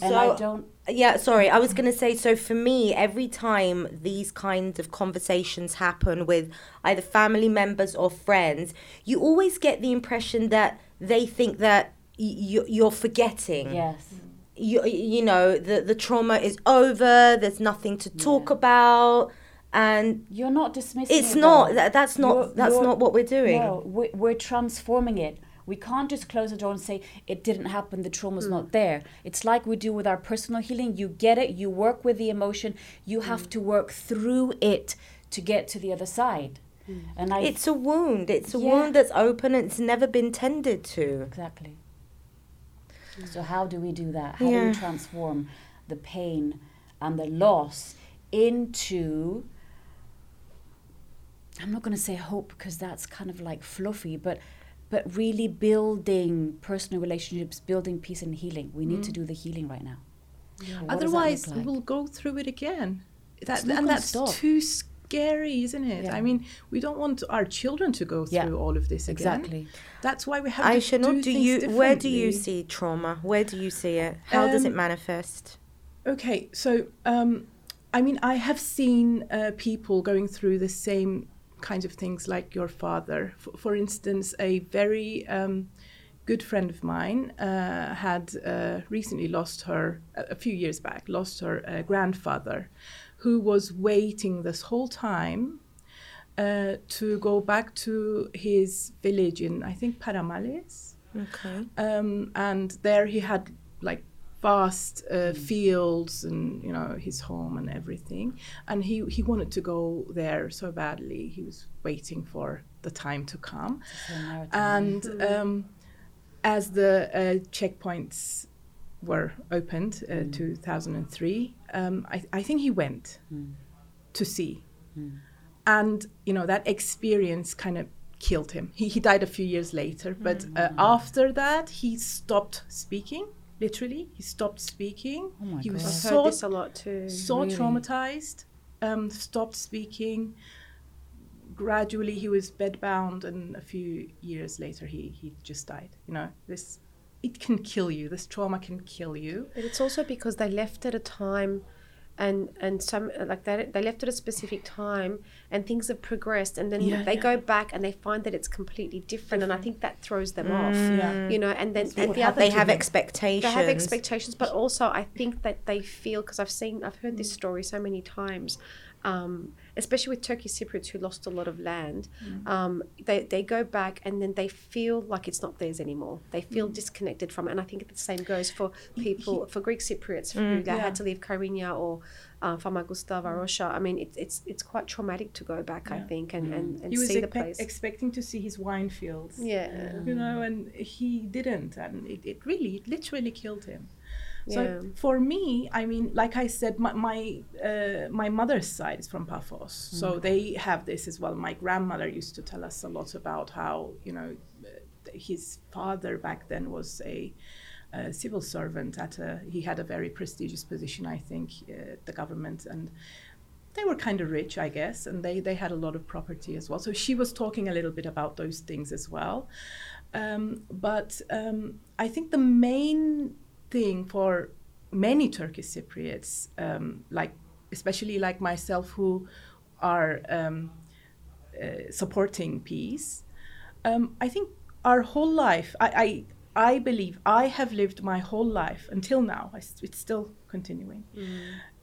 and I So- don't. Yeah, sorry. I was going to say so for me, every time these kinds of conversations happen with either family members or friends, you always get the impression that they think that y- you, you're forgetting. Yes. You, you know, the, the trauma is over, there's nothing to talk about. And You're not dismissing it's it, not, that, that's not, You're- that's you're- not what we're doing. No, we're, we're transforming it. We can't just close the door and say it didn't happen, the trauma's Hmm. not there. It's like we do with our personal healing. You get it, you work with the emotion, you have Hmm. to work through it to get to the other side. And I It's a wound. It's a Yeah. wound that's open and it's never been tended to. Exactly. So how do we do that? How do we transform the pain and the loss into I'm not going to say hope because that's kind of like fluffy, but but really building personal relationships, building peace and healing. We need to do the healing right now. What does that look Otherwise, like? we'll go through it again. That, and that's stop. too scary, isn't it? Yeah. I mean, we don't want our children to go Yeah. through all of this again. exactly. That's why we have Aisha, to do, do you where do you see trauma? Where do you see it? How does it Um, manifest? Okay, so um, I mean, I have seen uh, people going through the same kinds of things like your father. For, for instance, a very um, good friend of mine uh, had uh, recently lost her, a few years back, lost her uh, grandfather, who was waiting this whole time uh, to go back to his village in, I think, Paramales Okay. um, and there he had like vast uh, fields and you know his home and everything. And he he wanted to go there so badly. He was waiting for the time to come. And um, as the uh, checkpoints were opened uh, 2003 um, I, I think he went to see and you know that experience kind of killed him. He, he died a few years later but uh, after that he stopped speaking literally he stopped speaking Oh my he was God. I've so heard this a lot too. so Really? traumatized um, stopped speaking gradually he was bedbound and a few years later he, he just died you know this it can kill you this trauma can kill you But it's also because they left at a time and and some like they, they left at a specific time and things have progressed and then Yeah, they yeah. go back and they find that it's completely different, and I think that throws them off. Yeah. You know, and then and the other They have expectations. they have expectations, but also I think that they feel because I've seen I've heard this story so many times, um, especially with Turkey Cypriots who lost a lot of land. Mm. Um, they they go back and then they feel like it's not theirs anymore. They feel mm. disconnected from it, and I think the same goes for people for Greek Cypriots mm, who Yeah. had to leave Karinia or uh, Famagusta, Varosha. I mean, it's it's it's quite traumatic to go back. I think and and, and he was see the expe- place. expecting to see his wine fields yeah. you know and he didn't and it, it really it literally killed him so Yeah. for me i mean like i said my my, uh, my mother's side is from paphos so they have this as well my grandmother used to tell us a lot about how you know his father back then was a uh, civil servant at a he had a very prestigious position i think uh, at the government and they were kind of rich, I guess, and they, they had a lot of property as well. So she was talking a little bit about those things as well. Um, but um, I think the main thing for many Turkish Cypriots, um, like especially like myself, who are um, uh, supporting peace, um, I think our whole life, I, I, I believe I have lived my whole life until now. I, it's still continuing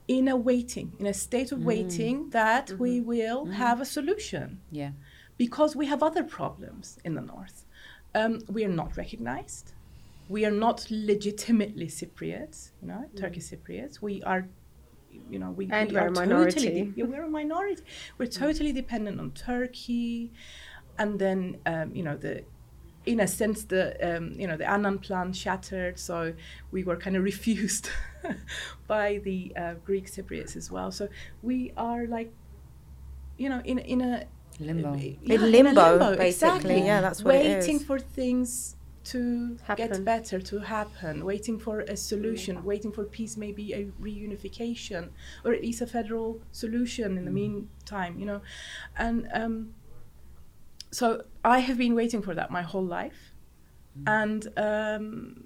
in a waiting, in a state of waiting that we will have a solution Yeah. because we have other problems in the north. Um, we are not recognized. We are not legitimately Cypriots, you know, Turkish Cypriots. We are, you know, we, And we we're a minority. Totally, yeah, we're a minority. We're totally dependent on Turkey, and then um, you know the, in a sense the um, you know the Annan plan shattered, so we were kind of refused by the uh, Greek Cypriots as well. So we are like, you know, in in a Limbo. yeah, In limbo, basically. exactly. Yeah, that's what it waiting is. for things to Happen. get better, to happen, waiting for a solution, waiting for peace, maybe a reunification, or at least a federal solution in the meantime, you know. And um, so I have been waiting for that my whole life, and um,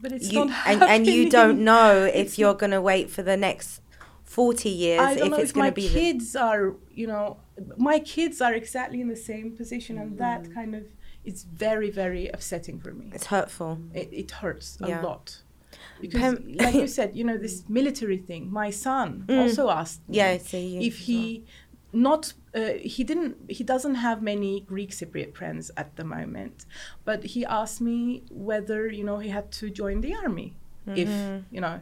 but it's you, not and, and you don't know if It's you're going to wait for the next 40 years I don't if know it's if going my to be the, kids are, you know, my kids are exactly in the same position, and Mm. that kind of is very, very upsetting for me. it's hurtful It, it hurts a Yeah. lot. Because, Pam- like you said, you know, this military thing. My son also asked me Mm. yeah if he not uh, he didn't he doesn't have many Greek Cypriot friends at the moment, but he asked me whether you know he had to join the army if Mm-hmm. you know,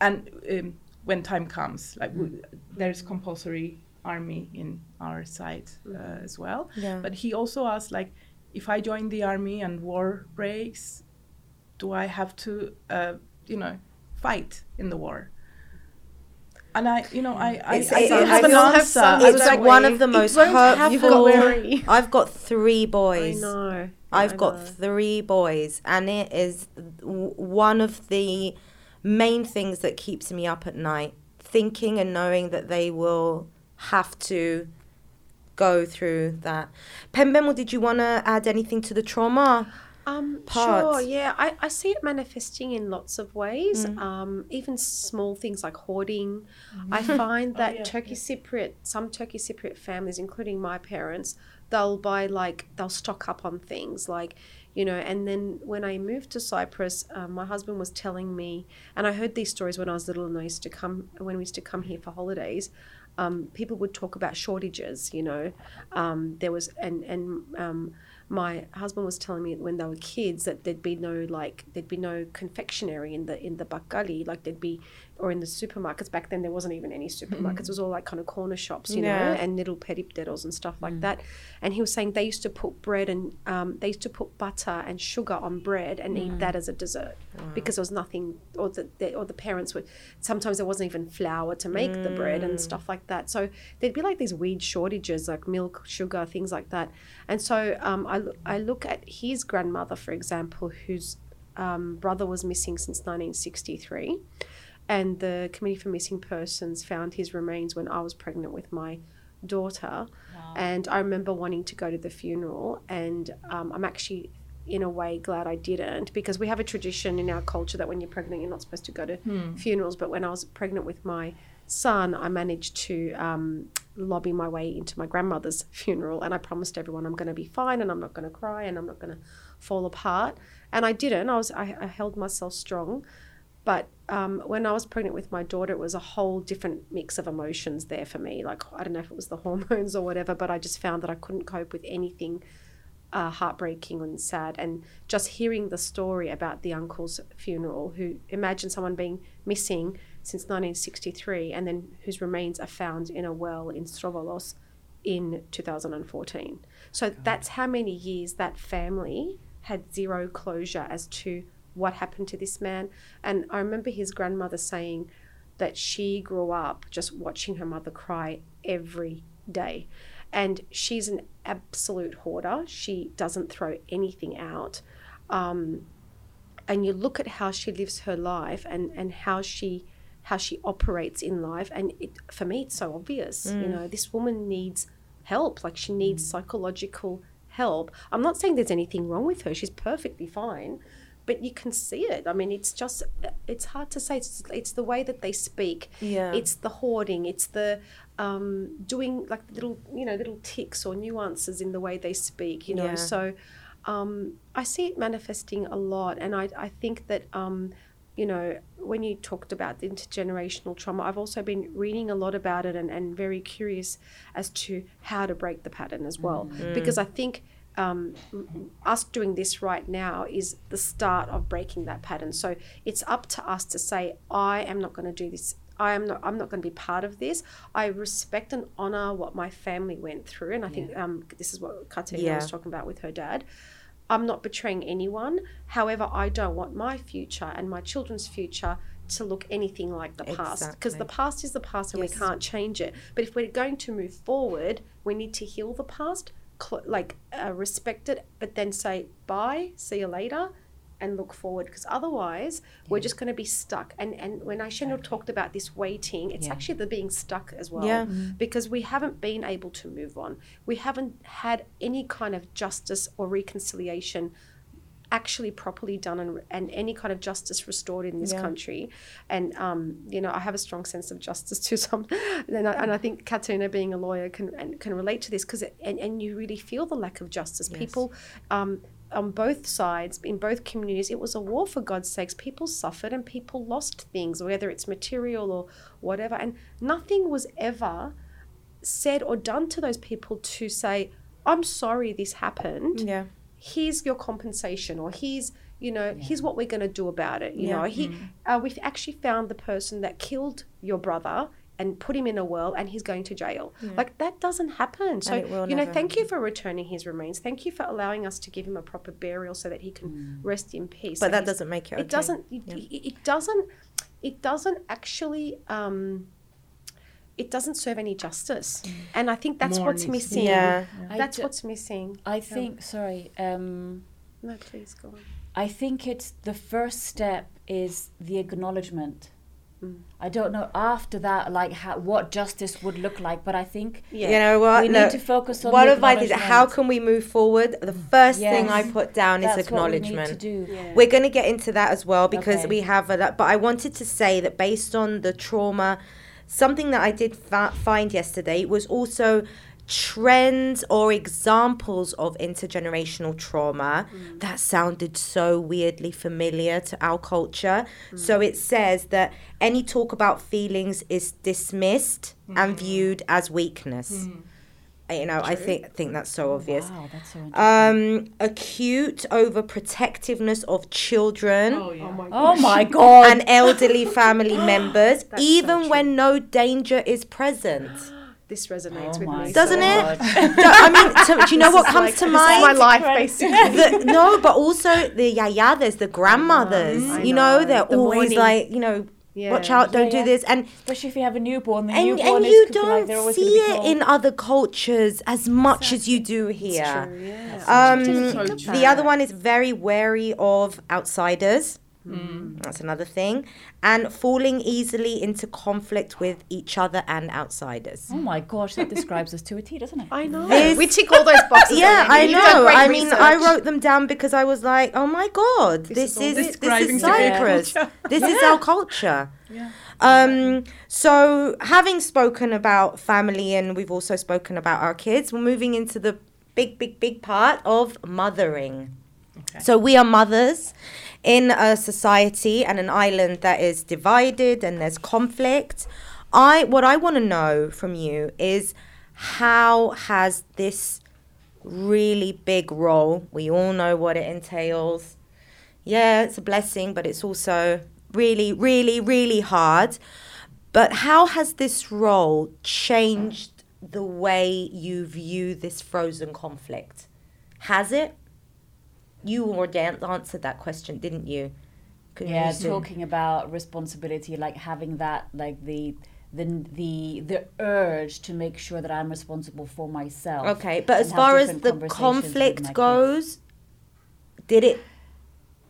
and um, when time comes, like w- there's compulsory army in our side uh, as well. Yeah. But he also asked like, if I join the army and war breaks, do I have to uh, you know fight in the war? And I, you know, I, I, It's- I it- don't have an feel have answer. some- I it's was like like, one of the It most won't happen hurtful where- i've got three boys. I boys know. I've I got know. three boys, and it is w- one of the main things that keeps me up at night, thinking and knowing that they will have to go through that. Pembemo, did you want to add anything to the trauma? Um, part. sure, yeah. I, I see it manifesting in lots of ways. Mm. Um, even small things like hoarding. I find that yeah, Turkey Cypriot, some Turkey Cypriot families, including my parents, they'll buy like they'll stock up on things like you know. And then when I moved to Cyprus, um, my husband was telling me, and I heard these stories when I was little and I used to come when we used to come here for holidays. Um, people would talk about shortages, you know. Um, there was and and um, my husband was telling me when they were kids that there'd be no like there'd be no confectionery in the in the bakali like there'd be or in the supermarkets back then there wasn't even any supermarkets. It was all like kind of corner shops you Yeah. know and little peripteros and stuff like that. And he was saying they used to put bread and um, they used to put butter and sugar on bread and eat that as a dessert because there was nothing or the, the or the parents would sometimes there wasn't even flour to make the bread and stuff like that. So there'd be like these weird shortages like milk sugar things like that. And so um, I, I look at his grandmother for example whose um, brother was missing since 1963 and the committee for missing persons found his remains when i was pregnant with my daughter. And i remember wanting to go to the funeral and um, i'm actually in a way glad i didn't because we have a tradition in our culture that when you're pregnant you're not supposed to go to funerals. But when i was pregnant with my son i managed to um, lobby my way into my grandmother's funeral and i promised everyone i'm going to be fine and i'm not going to cry and i'm not going to fall apart. And i didn't. I was i, I held myself strong but um, when I was pregnant with my daughter, it was a whole different mix of emotions there for me. Like, I don't know if it was the hormones or whatever, but I just found that I couldn't cope with anything uh, heartbreaking and sad. And just hearing the story about the uncle's funeral, who imagine someone being missing since 1963 and then whose remains are found in a well in Strovolos in 2014. So that's how many years that family had zero closure as to what happened to this man. And I remember his grandmother saying that she grew up just watching her mother cry every day. And she's an absolute hoarder. She doesn't throw anything out. Um, and you look at how she lives her life and, and how she how she operates in life and it, for me it's so obvious you know this woman needs help like she needs psychological help i'm not saying there's anything wrong with her she's perfectly fine but you can see it. I mean it's just it's hard to say. It's, it's the way that they speak. Yeah. it's the hoarding. It's the um, doing like little you know little ticks or nuances in the way they speak you know? Yeah. so um, I see it manifesting a lot, and I, I think that um, you know when you talked about the intergenerational trauma, I've also been reading a lot about it and, and very curious as to how to break the pattern as well, because I think. Um, us doing this right now is the start of breaking that pattern. So it's up to us to say, I am not going to do this I am not. I'm not going to be part of this. I respect and honor what my family went through, and I think um, this is what Katerina Yeah. was talking about with her dad. I'm not betraying anyone. However, I don't want my future and my children's future to look anything like the past because the past is the past and Yes. we can't change it. But if we're going to move forward, we need to heal the past, cl- like uh, respect it, but then say bye, see you later, and look forward because otherwise we're just going to be stuck. And and when Aisha talked about this waiting it's Yeah. actually the being stuck as well. Yeah. because we haven't been able to move on. We haven't had any kind of justice or reconciliation actually properly done and, and any kind of justice restored in this Yeah. country. And, um, you know, I have a strong sense of justice to some. And I, and I think Katrina, being a lawyer, can, and can relate to this because, and, and you really feel the lack of justice. People, um, on both sides, in both communities, it was a war for God's sakes. People suffered and people lost things, whether it's material or whatever. And nothing was ever said or done to those people to say, I'm sorry this happened Yeah. Here's your compensation or here's you know here's what we're going to do about it you Yeah. know he uh, we've actually found the person that killed your brother and put him in a well and he's going to jail. Like that doesn't happen. So you know thank you for returning his remains. Thank you for allowing us to give him a proper burial so that he can rest in peace. But that doesn't make it. it doesn't it, it, it doesn't it doesn't actually um it doesn't serve any justice and i think that's More what's needs missing Yeah. I that's d- what's missing I think, sorry, um, no please go on I think it's the first step is the acknowledgement. I don't know after that, like how, what justice would look like, but I think You know what? we Look, need to focus on one the of my. How can we move forward? The first thing I put down is That's what we need to acknowledgement. do. We're going to get into that as well because Okay. we have a, that. But I wanted to say that based on the trauma, something that I did fa- find yesterday was also trends or examples of intergenerational trauma mm. that sounded so weirdly familiar to our culture. Mm. So it says that any talk about feelings is dismissed and mm. viewed as weakness. You know, I think think that's so obvious Wow, that's so um acute overprotectiveness of children Oh, yeah. oh my god! and elderly family members That's so even true. when no danger is present This resonates Oh with me. Doesn't so it? much. i mean to, do you know what comes like- to this is my life, basically. the, no but also the yayadas the grandmothers I you know, know. they're The always mourning. like you know Yeah. watch out don't Yeah, do this and Especially if you have a newborn, the and, newborn and you could don't they're see it in other cultures as much as you do here True, yeah. Um, Didn't think of the other one is very wary of outsiders. That's another thing. And falling easily into conflict with each other and outsiders. Oh my gosh, that describes us to a T, doesn't it? I know. This- we tick all those boxes. Yeah. I know. great I mean, I wrote them down because I was like, "Oh my god, this, is is this describing is Cyprus. culture. this is our culture." Um, so having spoken about family and we've also spoken about our kids, we're moving into the big, big, big part of mothering. So we are mothers in a society and an island that is divided and there's conflict. I what I want to know from you is how has this really big role, we all know what it entails. Yeah, it's a blessing, but it's also really, really, really hard. But how has this role changed the way you view this frozen conflict? Has it? You already an- answered that question, didn't you? You yeah, do- talking about responsibility, like having that, like the the the the urge to make sure that I'm responsible for myself. Okay, but as far as the conversations with my conflict kids. goes, did it?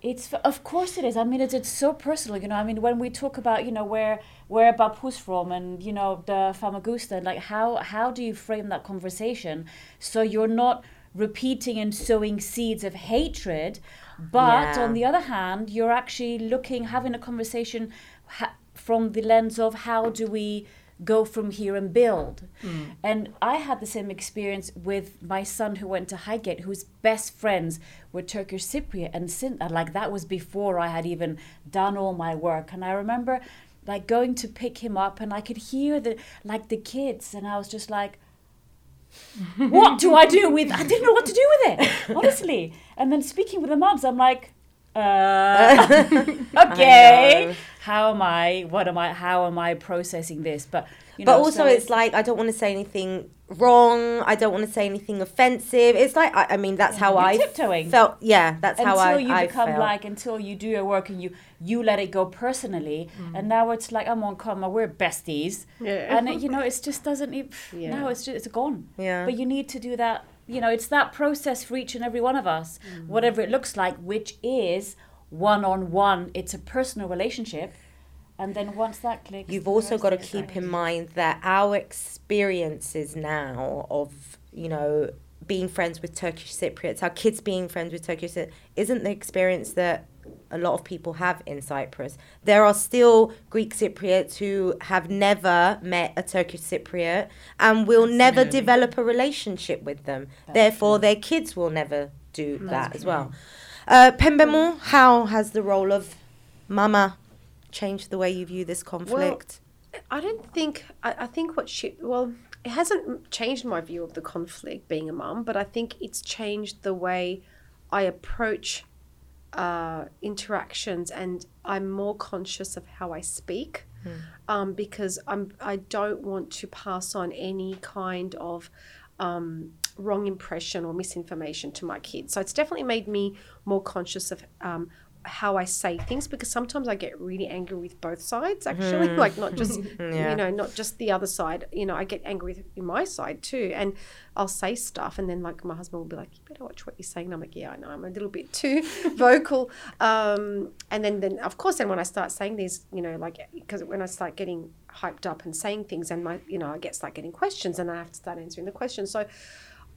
It's of course it is. I mean, it's, it's so personal. You know, I mean, when we talk about you know where where Bapu's from and you know the Famagusta, like how how do you frame that conversation so you're not repeating and sowing seeds of hatred, but Yeah. on the other hand, you're actually looking having a conversation ha- from the lens of how do we go from here and build. Mm. And I had the same experience with my son who went to Highgate, whose best friends were Turkish Cypriot and Like that was before I had even done all my work. And I remember like going to pick him up and I could hear the like the kids and I was just like what do I do with I didn't know what to do with it honestly. And then speaking with the moms I'm like uh, okay how am I what am I how am I processing this? But you But also, so it's like I don't want to say anything wrong. I don't want to say anything offensive. It's like I, I mean, that's how You're I tiptoeing. felt. Yeah, that's until how I. Until you I become felt. like until you do your work and you you let it go personally and now it's like I'm on come we're besties Yeah. and it, you know it just doesn't e- Yeah. no it's just it's gone Yeah. but you need to do that you know it's that process for each and every one of us Mm. whatever it looks like which is one on one. It's a personal relationship. And then once that clicks, You've also got to keep in mind that our experiences now of, you know, being friends with Turkish Cypriots, our kids being friends with Turkish Cypriots, isn't the experience that a lot of people have in Cyprus. There are still Greek Cypriots who have never met a Turkish Cypriot and will never Absolutely. develop a relationship with them. That's Therefore, true. their kids will never do that as well. Uh, Pembemo, how has the role of mama changed the way you view this conflict? I don't think. I, I think what she. Well, it hasn't changed my view of the conflict being a mum, but I think it's changed the way I approach uh, interactions, and I'm more conscious of how I speak, um, because I'm. I don't want to pass on any kind of. Um, wrong impression or misinformation to my kids. So it's definitely made me more conscious of um, how I say things because sometimes I get really angry with both sides actually, like not just Yeah. you know not just the other side. You know, I get angry with my side too, and I'll say stuff, and then like my husband will be like, "You better watch what you're saying." And I'm like, "Yeah, I know, I'm a little bit too vocal." Um, and then then of course, then when I start saying these, you know, like because when I start getting hyped up and saying things, and my you know I get start getting questions, and I have to start answering the questions. So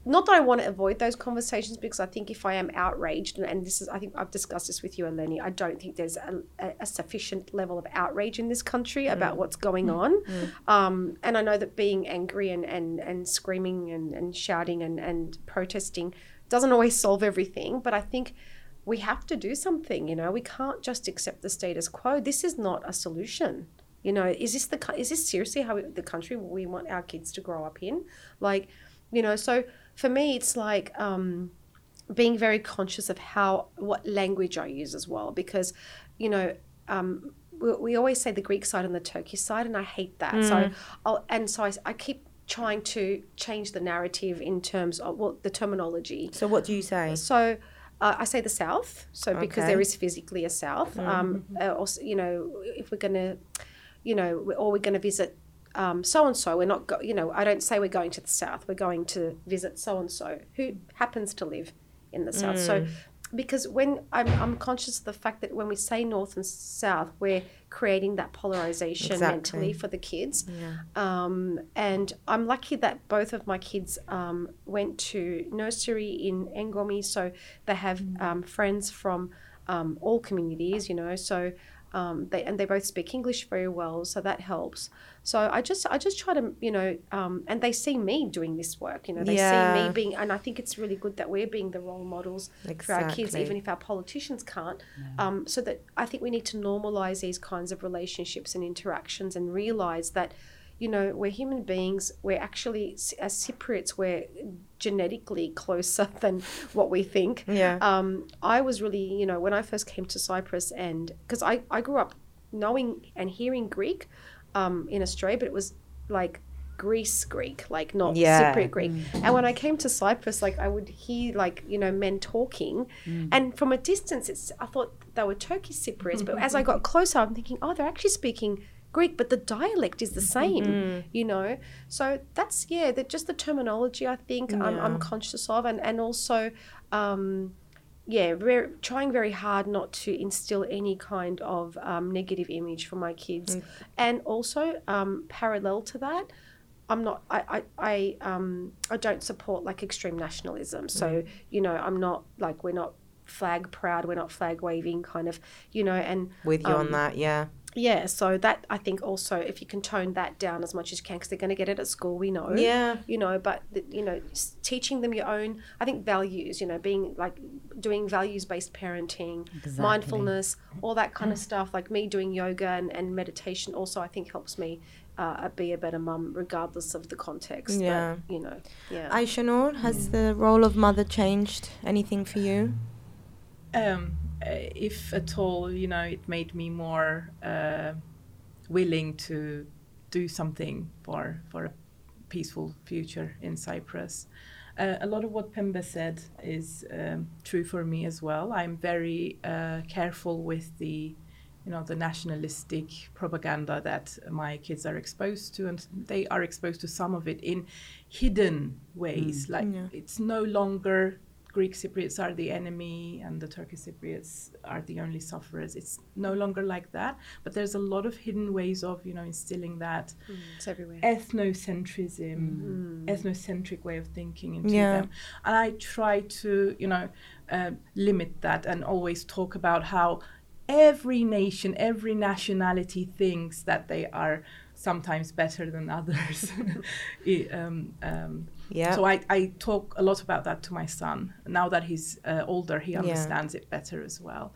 not that I want to avoid those conversations because I think if I am outraged, and, and this is, I think I've discussed this with you, Eleni, I don't think there's a, a, a sufficient level of outrage in this country mm. about what's going mm. on. Mm. Um, and I know that being angry and, and, and screaming and, and shouting and, and protesting doesn't always solve everything, but I think we have to do something, you know, we can't just accept the status quo. This is not a solution. You know, is this the is this seriously how we, the country we want our kids to grow up in? Like, you know, so for me, it's like um, being very conscious of how what language I use as well, because you know. Um, we, we always say the Greek side and the Turkish side, and I hate that. So, I'll, and so I, I keep trying to change the narrative in terms of well, the terminology. So what do you say? So uh, I say the south. So because there is physically a south. Um, uh, also, you know, if we're gonna, you know, or we're gonna visit so and so, we're not. Go- you know, I don't say we're going to the south. We're going to visit so and so who happens to live in the south. So. Because when I'm, I'm conscious of the fact that when we say north and south, we're creating that polarization Exactly. mentally for the kids. Um, and I'm lucky that both of my kids um, went to nursery in Engomi, so they have um, friends from um, all communities, you know. So um, they and they both speak English very well, so that helps. So I just I just try to you know, um, and they see me doing this work, you know. They see me being, and I think it's really good that we're being the role models for our kids, even if our politicians can't. Um, so that I think we need to normalize these kinds of relationships and interactions and realize that, you know, we're human beings. We're actually, as Cypriots, we're genetically closer than what we think. Yeah. Um, I was really, you know, when I first came to Cyprus, and because I, I grew up knowing and hearing Greek um, in Australia, but it was like Greece Greek, like not Yeah. Cypriot Greek. And when I came to Cyprus, like I would hear like you know men talking, and from a distance, it's I thought they were Turkish Cypriots, but as I got closer, I'm thinking, oh, they're actually speaking Greek, but the dialect is the same, you know. So that's yeah, that just the terminology I think I'm, I'm conscious of, and and also. Um, yeah, very, trying very hard not to instill any kind of um, negative image for my kids, and also um, parallel to that, I'm not. I I I, um, I don't support like extreme nationalism. So you know, I'm not like we're not flag proud. We're not flag waving kind of. You know, and With you on um, that, yeah. Yeah. So that I think also if you can tone that down as much as you can, because they're going to get it at school. We know Yeah. you know but th- you know teaching them your own i think values you know being like doing values based parenting Exactly. mindfulness all that kind of stuff like me doing yoga and, and meditation also i think helps me uh, be a better mum regardless of the context Yeah. that, you know yeah Aisha Noor, has the role of mother changed anything for you? um, if at all, you know, it made me more uh, willing to do something for for a peaceful future in Cyprus. Uh, a lot of what Pembe said is um, true for me as well. I'm very uh, careful with the, you know, the nationalistic propaganda that my kids are exposed to, and they are exposed to some of it in hidden ways. Like Yeah. it's no longer Greek Cypriots are the enemy and the Turkish Cypriots are the only sufferers. It's no longer like that, but there's a lot of hidden ways of, you know, instilling that Mm, it's everywhere. ethnocentrism, Mm. ethnocentric way of thinking into Yeah. them. And I try to, you know, uh, limit that and always talk about how every nation, every nationality thinks that they are sometimes better than others. I- um, um, Yeah. So I, I talk a lot about that to my son. Now that he's uh, older, he understands it better as well.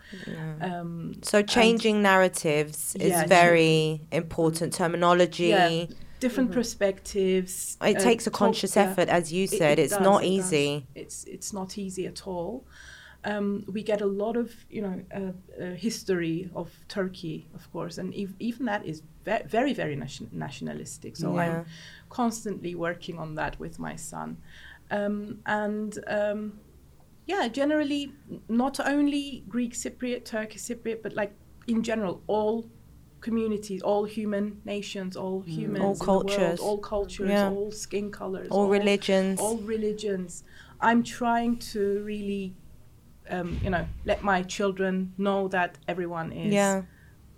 Um, So changing narratives is Yeah, very important. Terminology. yeah, different perspectives. It uh, takes a conscious yeah. effort, as you said. it it's does, not it does. easy. It's it's not easy at all. Um, we get a lot of you know uh, uh, history of Turkey, of course, and ev- even that is ve- very very nation- nationalistic. So Yeah. I'm constantly working on that with my son, um, and. Um, yeah, generally, not only Greek Cypriot, Turkish Cypriot, but like in general, all communities, all human nations, all humans, All in the world, cultures. all cultures, Yeah. all skin colors, All religions. all religions. I'm trying to really, um, you know, let my children know that everyone is Yeah.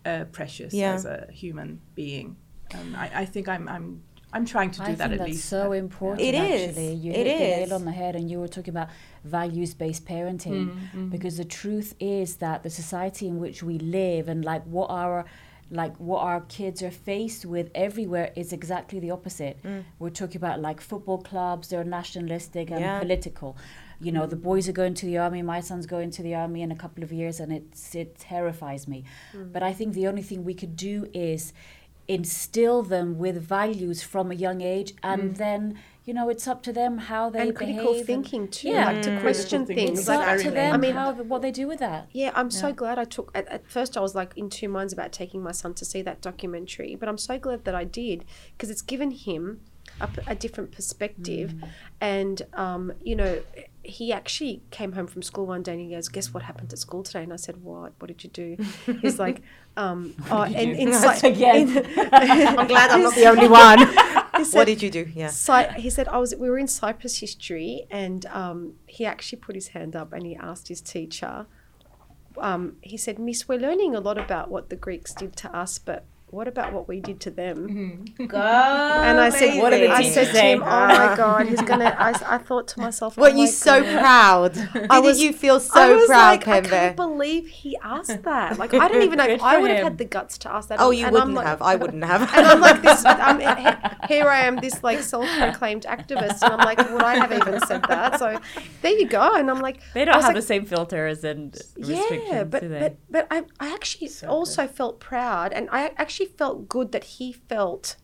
uh, precious Yeah. as a human being. Um, I, I think I'm, I'm, I'm trying to do I that think at that's least. so important. It is. Actually, you It hit the nail on the head, and you were talking about values-based parenting, Mm-hmm. because the truth is that the society in which we live and like what our like what our kids are faced with everywhere is exactly the opposite. Mm. We're talking about like football clubs; they're nationalistic and Yeah. political. You know, the boys are going to the army. My son's going to the army in a couple of years, and it's it terrifies me. But I think the only thing we could do is instill them with values from a young age, and then you know it's up to them how they and critical behave thinking too, Yeah. like to Mm. question Critical thinking things. It's Like, up to them. I mean, how what they do with that. Yeah, I'm so glad I took. At, at first, I was like in two minds about taking my son to see that documentary, but I'm so glad that I did because it's given him a different perspective. And, um, you know, he actually came home from school one day and he goes, Guess what happened at school today? And I said, What? What did you do? He's like, um, Oh, and in, Cy- Again. I'm glad I'm not the only one. he what did you do? Yeah. Cy- he said I was. We were in Cyprus history, and um, he actually put his hand up and he asked his teacher. Um, he said, "Miss, we're learning a lot about what the Greeks did to us, but what about what we did to them?" Mm-hmm. and And I said, What did the I said to him, "Oh my God, he's gonna." I, I thought to myself, Were oh you my so God. proud? Did was- you feel I so was proud, like, I can't believe he asked that. Like, I don't even know if I would have had the guts to ask that. Oh, you And wouldn't like- have. I wouldn't have. and I'm like this. I'm, here I am, this like self-proclaimed activist, and I'm like, would I have even said that? So there you go. And I'm like, They I don't have like, the same filters and restrictions, yeah, but do they? but but I I actually also felt proud, and I actually felt good that he felt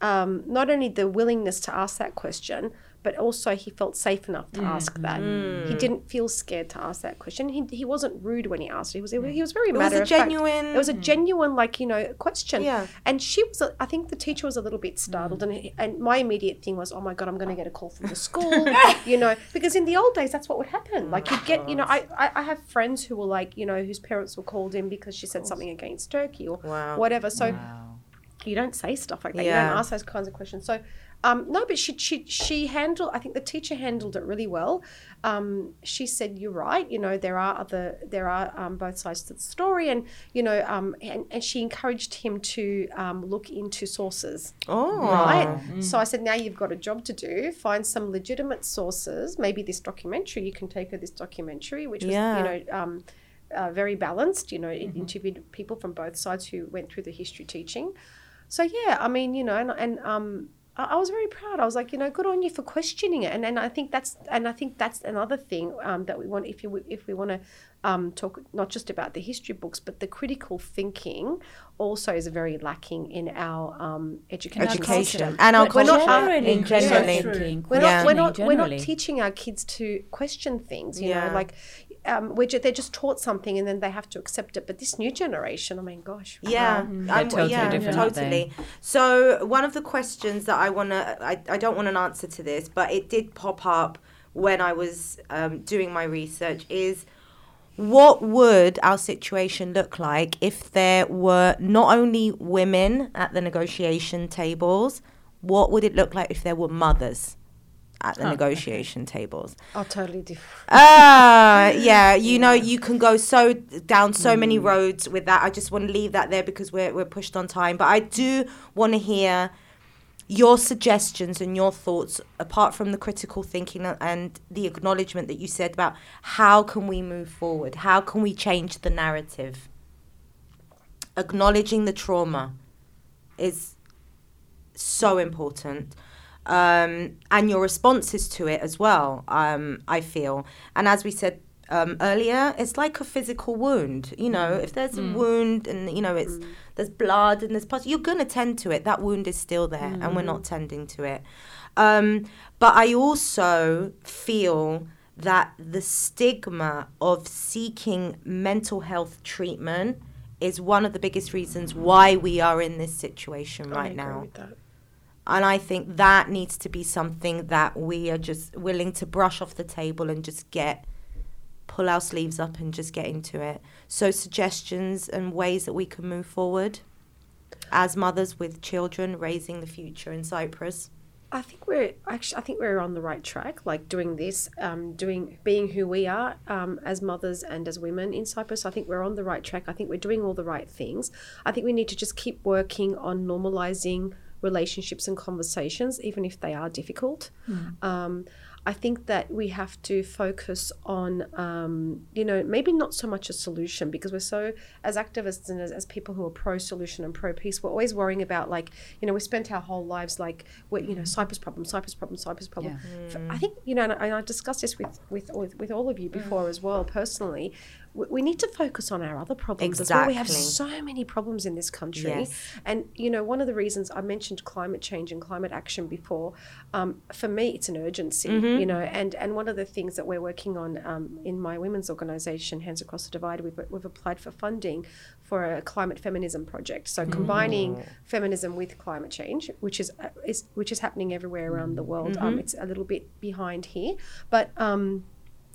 um, not only the willingness to ask that question, but also he felt safe enough to ask that. Mm. He didn't feel scared to ask that question. He, he wasn't rude when he asked it. He was he was very was matter a of fact. genuine- It was a genuine like you know question. Yeah. And she was. I think the teacher was a little bit startled, and he- and my immediate thing was, oh my god, I'm going to get a call from the school, you know, because in the old days that's what would happen. Like you get, you know, I, I I have friends who were like, you know, whose parents were called in because she said something against Turkey or Wow. whatever. So you don't say stuff like that. Yeah. You don't ask those kinds of questions. So, um, no, but she she she handled. I think the teacher handled it really well. Um, she said, "You're right. You know, there are other there are um, both sides to the story, and you know, um, and, and she encouraged him to um, look into sources." oh, Right. So I said, now you've got a job to do. Find some legitimate sources. Maybe this documentary. You can take her this documentary, which was Yeah. you know um, uh, very balanced. You know, it interviewed people from both sides who went through the history teaching. So yeah, I mean, you know, and, and um, I, I was very proud. I was like, you know, good on you for questioning it. And and I think that's and I think that's another thing um, that we want if you if we want to um, talk not just about the history books, but the critical thinking also is very lacking in our um, education. education and our We're not- generally, in generally. We're not, we're not, we're not teaching our kids to question things, you Yeah. know, like um, we're ju- they're just taught something and then they have to accept it. But this new generation, I mean, gosh. Yeah, wow. I'm, totally yeah, different, totally. So one of the questions that I wanna, I, I don't want an answer to this, but it did pop up when I was um, doing my research. Is what would our situation look like if there were not only women at the negotiation tables? What would it look like if there were mothers at the Oh, negotiation tables. Oh, totally different. Ah, yeah. You know, you can go so down so many roads with that. I just want to leave that there because we're we're pushed on time. But I do want to hear your suggestions and your thoughts apart from the critical thinking and the acknowledgement that you said about how can we move forward how can we change the narrative acknowledging the trauma is so important um, and your responses to it as well um, i feel. And as we said um, earlier it's like a physical wound you know if there's a wound and you know it's there's blood and there's pus you're going to tend to it. That wound is still there and we're not tending to it. Um, but i also feel that the stigma of seeking mental health treatment is one of the biggest reasons why we are in this situation right now. And I think that needs to be something that we are just willing to brush off the table and just get, pull our sleeves up and just get into it. So, suggestions and ways that we can move forward as mothers with children raising the future in Cyprus. I think we're actually. I think we're on the right track. Like doing this, um, doing being who we are um, as mothers and as women in Cyprus. I think we're on the right track. I think we're doing all the right things. I think we need to just keep working on normalizing relationships and conversations, even if they are difficult. Um, I think that we have to focus on, um, you know, maybe not so much a solution because we're so, as activists and as, as people who are pro solution and pro peace, we're always worrying about, like, you know, we spent our whole lives like, we're, you know, Cyprus problem, Cyprus problem, Cyprus problem. I think, you know, and I, and I discussed this with, with, with, with all of you before as well, personally. We, need to focus on our other problems as well. We have so many problems in this country. Yes. And, you know, one of the reasons I mentioned climate change and climate action before, um, for me, it's an urgency, you know, and, and one of the things that we're working on um, in my women's organisation, Hands Across the Divide, we've, we've applied for funding for a climate feminism project. So combining feminism with climate change, which is, uh, is which is happening everywhere around the world. Um, it's a little bit behind here, but um,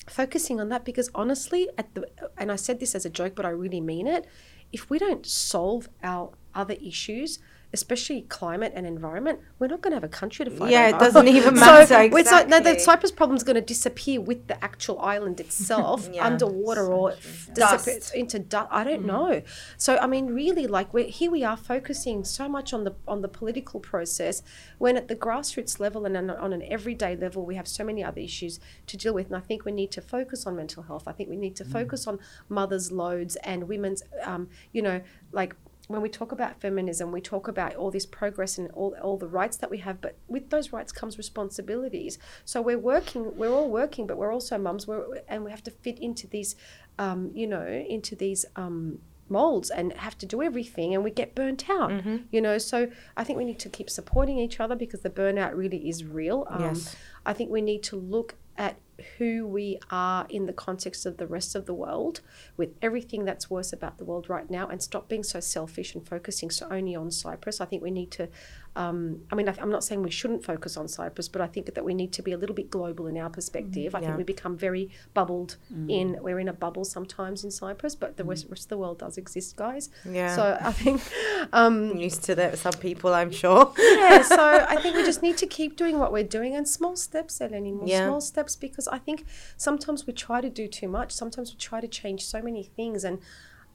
focusing on that because honestly at the and I said this as a joke but I really mean it if we don't solve our other issues especially climate and environment we're not going to have a country to fight Yeah, it doesn't even so matter, it's like, no, the exactly. Cyprus problem is going to disappear with the actual island itself Yeah. underwater or disappear into dust I don't know. So I mean really like we're here we are focusing so much on the on the political process when at the grassroots level and on, on an everyday level we have so many other issues to deal with. And I think we need to focus on mental health. I think we need to focus on mothers loads and women's um, you know like when we talk about feminism, we talk about all this progress and all, all the rights that we have, but with those rights comes responsibilities. So we're working, we're all working, but we're also mums, we're, and we have to fit into these, um, you know, into these um, molds and have to do everything, and we get burnt out, you know. So I think we need to keep supporting each other because the burnout really is real. Um, Yes. I think we need to look at who we are in the context of the rest of the world with everything that's worse about the world right now and stop being so selfish and focusing so only on Cyprus. I think we need to, um, I mean, I, I'm not saying we shouldn't focus on Cyprus, but I think that we need to be a little bit global in our perspective. I yeah. think we become very bubbled in, we're in a bubble sometimes in Cyprus, but the rest, rest of the world does exist, guys. Yeah. So I think, um, Used to that, some people, I'm sure. yeah, so I think we just need to keep doing what we're doing and small steps, Eleni, more Yeah. small steps because I think sometimes we try to do too much. Sometimes we try to change so many things and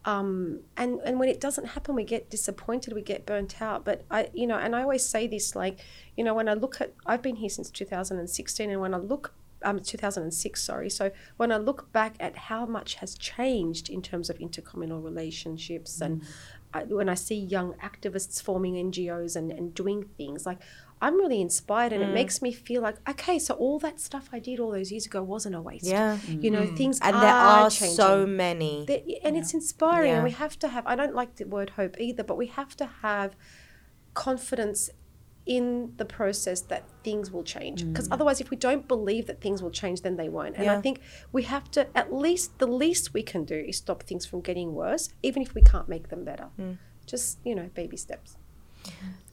um and and when it doesn't happen we get disappointed we get burnt out. But i you know and i always say this like you know when i look at i've been here since 2016 and when i look um 2006 sorry. So when i look back at how much has changed in terms of intercommunal relationships and I, when i see young activists forming ngos and and doing things like i'm really inspired and it mm. makes me feel like okay so all that stuff i did all those years ago wasn't a waste. Yeah. you know mm. things And are there are changing so many. that, and it's inspiring and we have to have i don't like the word hope either but we have to have confidence in the process that things will change. Mm. Because otherwise if we don't believe that things will change then they won't. And i think we have to at least the least we can do is stop things from getting worse even if we can't make them better. Just you know Baby steps.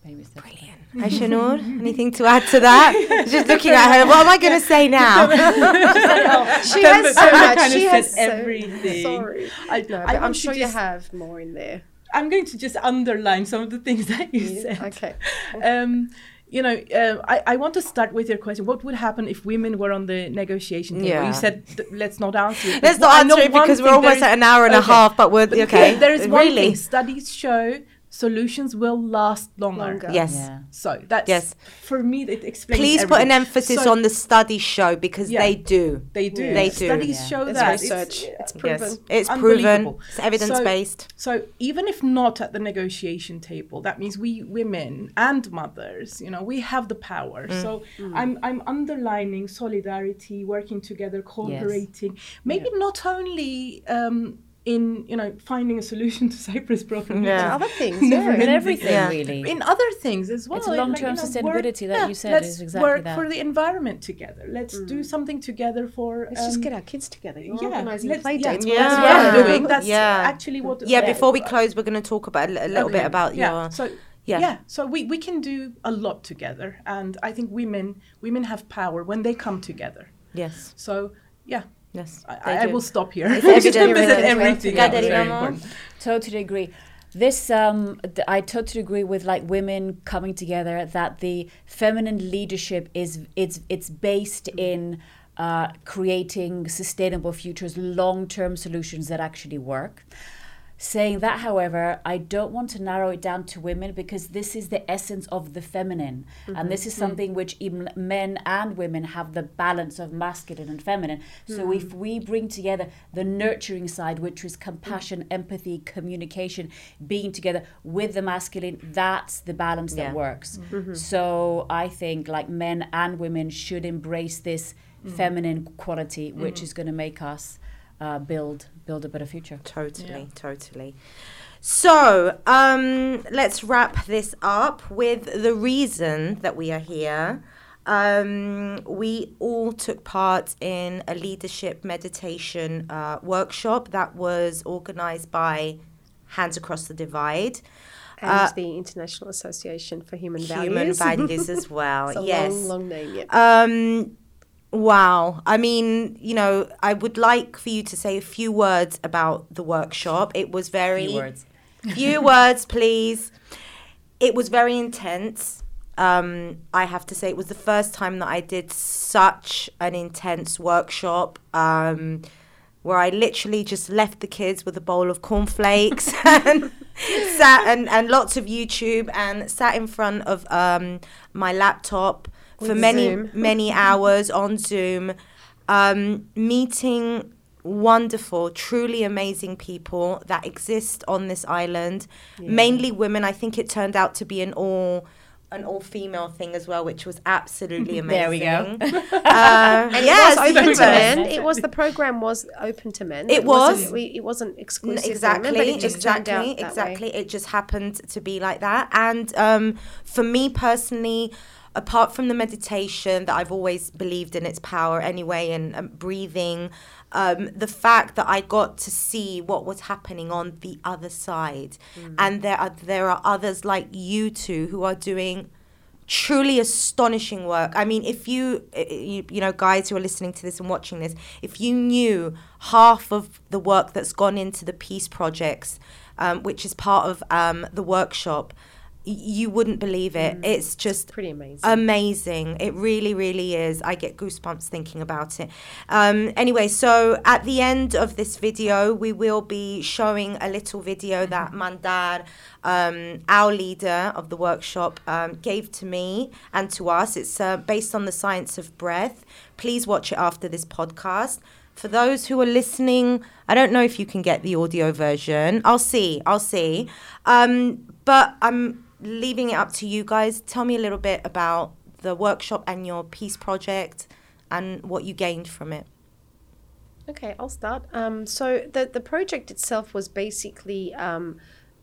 Brilliant. Aisha Noor, anything to add to that? Just looking at her, what am I going to say now? she has so much kinda she has everything. sorry I, no, I, I'm, want to sure you just- have more in there I'm going to just underline some of the things that you said. okay Um, you know, uh, I, I want to start with your question. What would happen if women were on the negotiation table? Yeah. You said th- let's not answer it. Let's Well, not answer it because we're almost at an hour and a half, but we're But okay. There is one really. thing. Studies show solutions will last longer. Longer. Yes. Yeah. So that's Yes. for me. It explains. Please put an emphasis So on the study show because Yeah. they do. They do. They do. Studies Yeah. show It's that. research. It's proven. Yes, it's proven. It's evidence based. So even if not at the negotiation table, that means we women and mothers, you know, we have the power. Mm. So I'm I'm underlining solidarity, working together, cooperating. Maybe not only um, in you know finding a solution to Cyprus problem. Yeah. And other things, Never yeah. In everything, Yeah. really. In other things as well. It's long-term you know, sustainability work- that you said let's is exactly work that. for the environment together. Let's do something together for. Let's just um, get our kids together. You're yeah, organising let's- play yeah, dates. Yeah. That's Well, what Yeah. I'm doing. That's Yeah. actually what. Yeah, before we close, we're going to talk about a, li- a little bit about yeah. your. So yeah. yeah. so we, we can do a lot together, and I think women women have power when they come together. Yes, So yeah, yes. I, I will stop here. It's Because evident, this is really. everything. Got else very important. Totally agree. This, um, th- I totally agree with like women coming together. That the feminine leadership is it's it's based in uh, creating sustainable futures, long term solutions that actually work. Saying that, however, I don't want to narrow it down to women because this is the essence of the feminine. And mm-hmm. this is mm. something which even men and women have the balance of masculine and feminine. So mm. if we bring together the nurturing side, which is compassion, empathy, communication, being together with the masculine, that's the balance Yeah. that works. Mm-hmm. Mm-hmm. So I think like men and women should embrace this mm. feminine quality, which is going to make us uh, build build a better future. Totally, totally. So, um, let's wrap this up with the reason that we are here. Um, we all took part in a leadership meditation uh, workshop that was organized by Hands Across the Divide. and Uh, the International Association for Human Values. Human Values. values as well. It's a yes. long, long name. Yeah. Um, wow. I mean, you know, I would like for you to say a few words about the workshop. It was very Few words. few words, please. It was very intense. Um, I have to say, it was the first time that I did such an intense workshop. Um, where I literally just left the kids with a bowl of cornflakes and sat and, and lots of YouTube and sat in front of um, my laptop for many Zoom. many hours on Zoom, um, meeting wonderful, truly amazing people that exist on this island. Mainly women. I think it turned out to be an all an all female thing as well, which was absolutely amazing. There we go. Uh, And yes, it was open to men. It was the program was open to men. It wasn't- was. we, it wasn't exclusive exactly women, but it just exactly exactly Way. it just happened to be like that and um, for me personally apart from the meditation that i've always believed in its power anyway and um, breathing um, the fact that i got to see what was happening on the other side Mm. and there are there are others like you two who are doing truly astonishing work. I mean, if you, uh, you, you know, guys who are listening to this and watching this, if you knew half of the work that's gone into the peace projects, um, which is part of um, the workshop, you wouldn't believe it. It's just Pretty amazing. amazing. It really, really is. I get goosebumps thinking about it. Um, anyway, so at the end of this video, we will be showing a little video that Mandar, um, our leader of the workshop, um, gave to me and to us. It's uh, based on the science of breath. Please watch it after this podcast. For those who are listening, I don't know if you can get the audio version. I'll see. I'll see. Um, but I'm leaving it up to you guys. Tell me a little bit about the workshop and your peace project and what you gained from it. Okay, I'll start. Um, so the the project itself was basically um,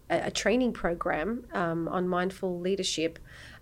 a, a training program um, on mindful leadership,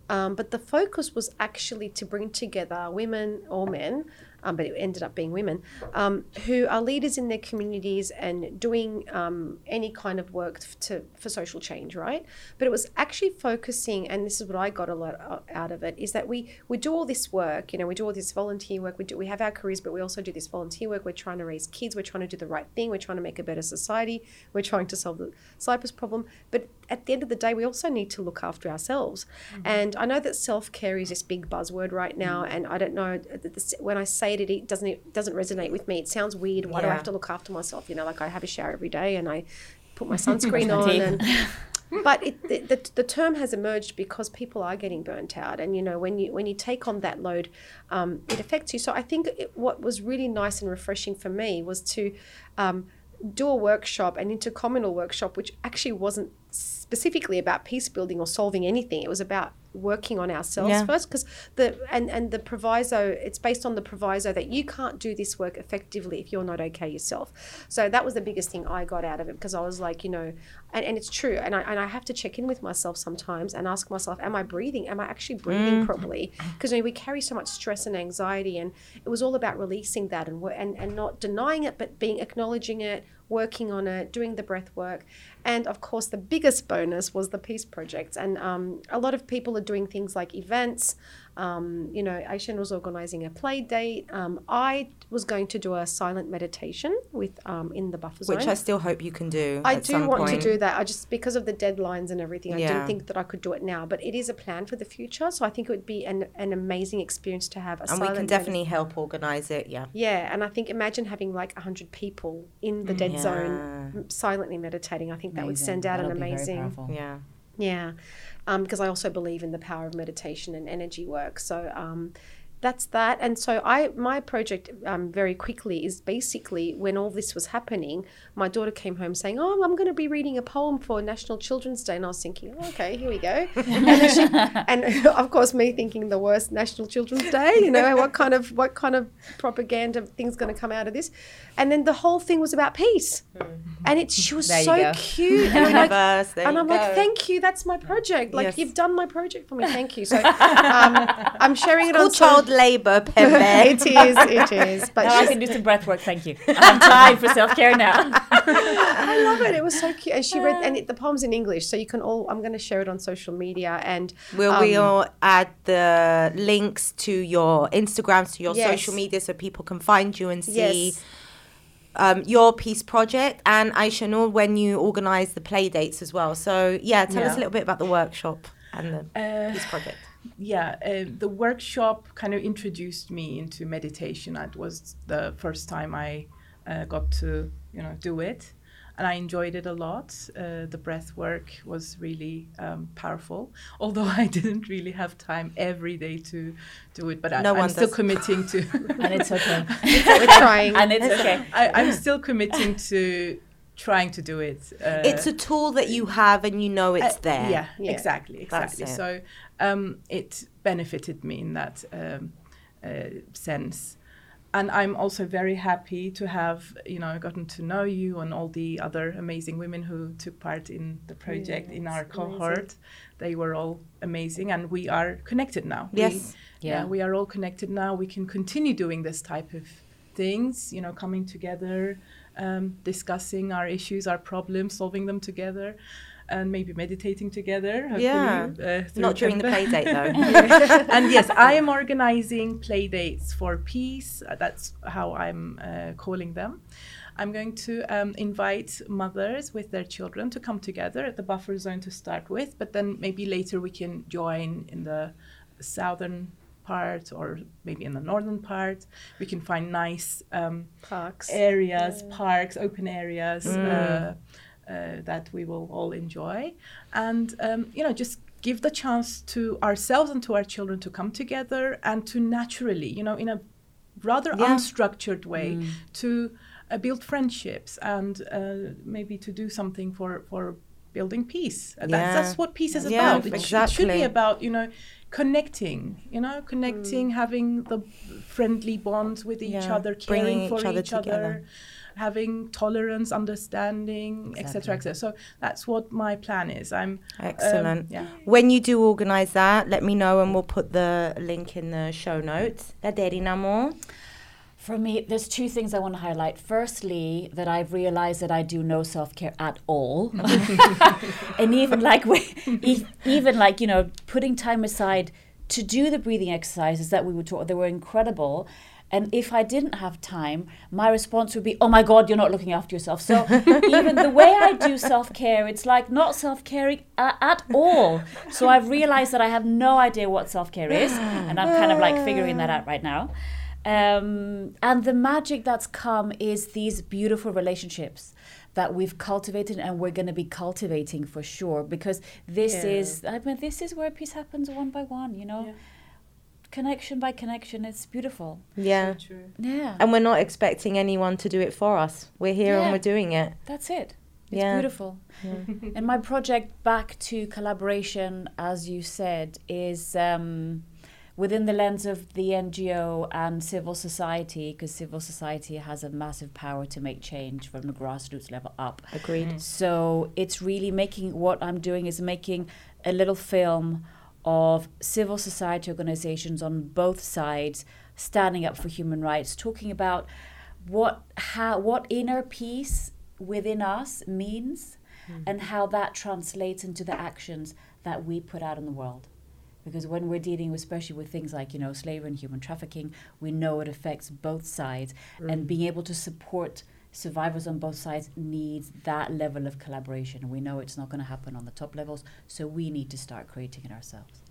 um, but the focus was actually to bring together women or men um, but it ended up being women, um, who are leaders in their communities and doing um, any kind of work to, for social change, right? But it was actually focusing, and this is what I got a lot uh, out of it, is that we we do all this work, you know, we do all this volunteer work, we do we have our careers, but we also do this volunteer work. We're trying to raise kids, we're trying to do the right thing, we're trying to make a better society, we're trying to solve the Cyprus problem, but at the end of the day, we also need to look after ourselves. Mm-hmm. And I know that self care is this big buzzword right now, mm-hmm. and I don't know when I say it, it doesn't it doesn't resonate with me. It sounds weird. Why yeah. do I have to look after myself? You know, like I have a shower every day and I put my sunscreen on and. but it, the, the, the, term has emerged because people are getting burnt out and you know when you when you take on that load um, it affects you so i think it, what was really nice and refreshing for me was to um, do a workshop an intercommunal workshop which actually wasn't specifically about peace building or solving anything it was about working on ourselves yeah. first because the and and the proviso it's based on the proviso that you can't do this work effectively if you're not okay yourself so that was the biggest thing i got out of it because i was like you know and, and it's true and I, and I have to check in with myself sometimes and ask myself am i breathing am i actually breathing mm. properly because you know, we carry so much stress and anxiety and it was all about releasing that and and, and not denying it but being acknowledging it working on it, doing the breath work. And of course, the biggest bonus was the peace projects. And um, a lot of people are doing things like events, um, you know, Aishan was organizing a play date. Um, I was going to do a silent meditation with um, in the buffer zone, which I still hope you can do. I do want point. to do that. I just because of the deadlines and everything, I yeah. didn't think that I could do it now. But it is a plan for the future, so I think it would be an, an amazing experience to have. A and we can definitely help organize it. Yeah. Yeah, and I think imagine having like hundred people in the dead yeah. zone silently meditating. I think amazing. that would send out That'll an amazing. Yeah. Yeah because um, I also believe in the power of meditation and energy work. So um, that's that. And so I, my project, um, very quickly is basically when all this was happening, my daughter came home saying, "Oh, I'm going to be reading a poem for National Children's Day," and I was thinking, oh, "Okay, here we go." and, she, and of course, me thinking the worst National Children's Day. You know, what kind of what kind of propaganda thing's going to come out of this? And then the whole thing was about peace, mm-hmm. and it she was so cute, and I'm like, and I'm like, "Thank you, that's my project. Like yes. you've done my project for me. Thank you." So um, I'm sharing it on child labour, Pembe. it is, it is. But now I can do some breath work. Thank you. I have time for self care now. I love it. It was so cute, and she read, and it, the poem's in English, so you can all. I'm going to share it on social media, and will um, we all add the links to your Instagrams, to your yes. social media, so people can find you and see. Yes. Um, your peace project and Aisha Noor when you organise the play dates as well. So yeah, tell yeah. us a little bit about the workshop and the uh, peace project yeah, uh, the workshop kind of introduced me into meditation. It was the first time I uh, got to, you know, do it, and I enjoyed it a lot. Uh, the breath work was really um, powerful, although I didn't really have time every day to do it. But I, am still committing to, and it's okay. We're trying, and it's okay. I, am still committing to trying to do it. Uh, it's a tool that you have and you know it's uh, there. Yeah, yeah, exactly, exactly. So um, it benefited me in that um, uh, sense. And I'm also very happy to have, you know, gotten to know you and all the other amazing women who took part in the project in our cohort. Amazing. They were all amazing, and we are connected now. Yes, we, yeah. yeah, we are all connected now. We can continue doing this type of things, you know, coming together, um, discussing our issues, our problems, solving them together, and maybe meditating together. Yeah, uh, not during the play date though. and yes, I am organizing play dates for peace. Uh, that's how I'm uh, calling them. I'm going to um, invite mothers with their children to come together at the buffer zone to start with, but then maybe later we can join in the southern part or maybe in the northern part. We can find nice um, parks, areas, yeah. parks, open areas mm. uh, uh, that we will all enjoy, and um, you know just give the chance to ourselves and to our children to come together and to naturally, you know, in a rather yeah. unstructured way, mm. to uh, build friendships and uh, maybe to do something for for building peace. Yeah. That's, that's what peace is yeah, about. It, exactly. sh- it should be about you know connecting you know connecting mm. having the friendly bonds with each yeah. other caring for other, each other having tolerance understanding etc exactly. etc so that's what my plan is. I'm excellent. um, yeah. When you do organize that let me know and we'll put the link in the show notes. For me, there's two things I want to highlight. Firstly, that I've realized that I do no self care at all, and even like we, even like you know, putting time aside to do the breathing exercises that we were taught, they were incredible. And if I didn't have time, my response would be, "Oh my God, you're not looking after yourself." So even the way I do self care, it's like not self caring at all. So I've realized that I have no idea what self care is, and I'm kind of like figuring that out right now. Um, and the magic that's come is these beautiful relationships that we've cultivated and we're going to be cultivating for sure because this yeah. is I mean this is where peace happens one by one, you know. Yeah. Connection by connection, it's beautiful. Yeah. So yeah. And we're not expecting anyone to do it for us. We're here yeah. and we're doing it. That's it. It's yeah. beautiful. Yeah. and my project back to collaboration, as you said, is um, within the lens of the NGO and civil society, because civil society has a massive power to make change from the grassroots level up. Agreed. Mm. So it's really making what I'm doing is making a little film of civil society organizations on both sides standing up for human rights, talking about what how what inner peace within us means mm. and how that translates into the actions that we put out in the world because when we're dealing especially with things like you know slavery and human trafficking we know it affects both sides mm. and being able to support survivors on both sides needs that level of collaboration and we know it's not going to happen on the top levels so we need to start creating it ourselves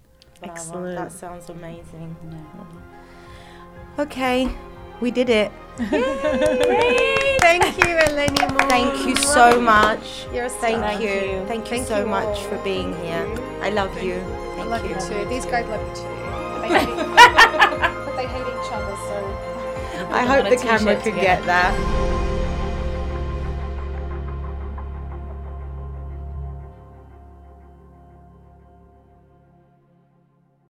excellent that sounds amazing yeah. okay we did it. Thank you, Eleni. Thank you so much. You're a Thank, Thank you. you. Thank you Thank so you much all. for being here. I love you. Thank I love you. you too. These guys love you too. They hate, but they hate each other, so. I hope the camera could get that.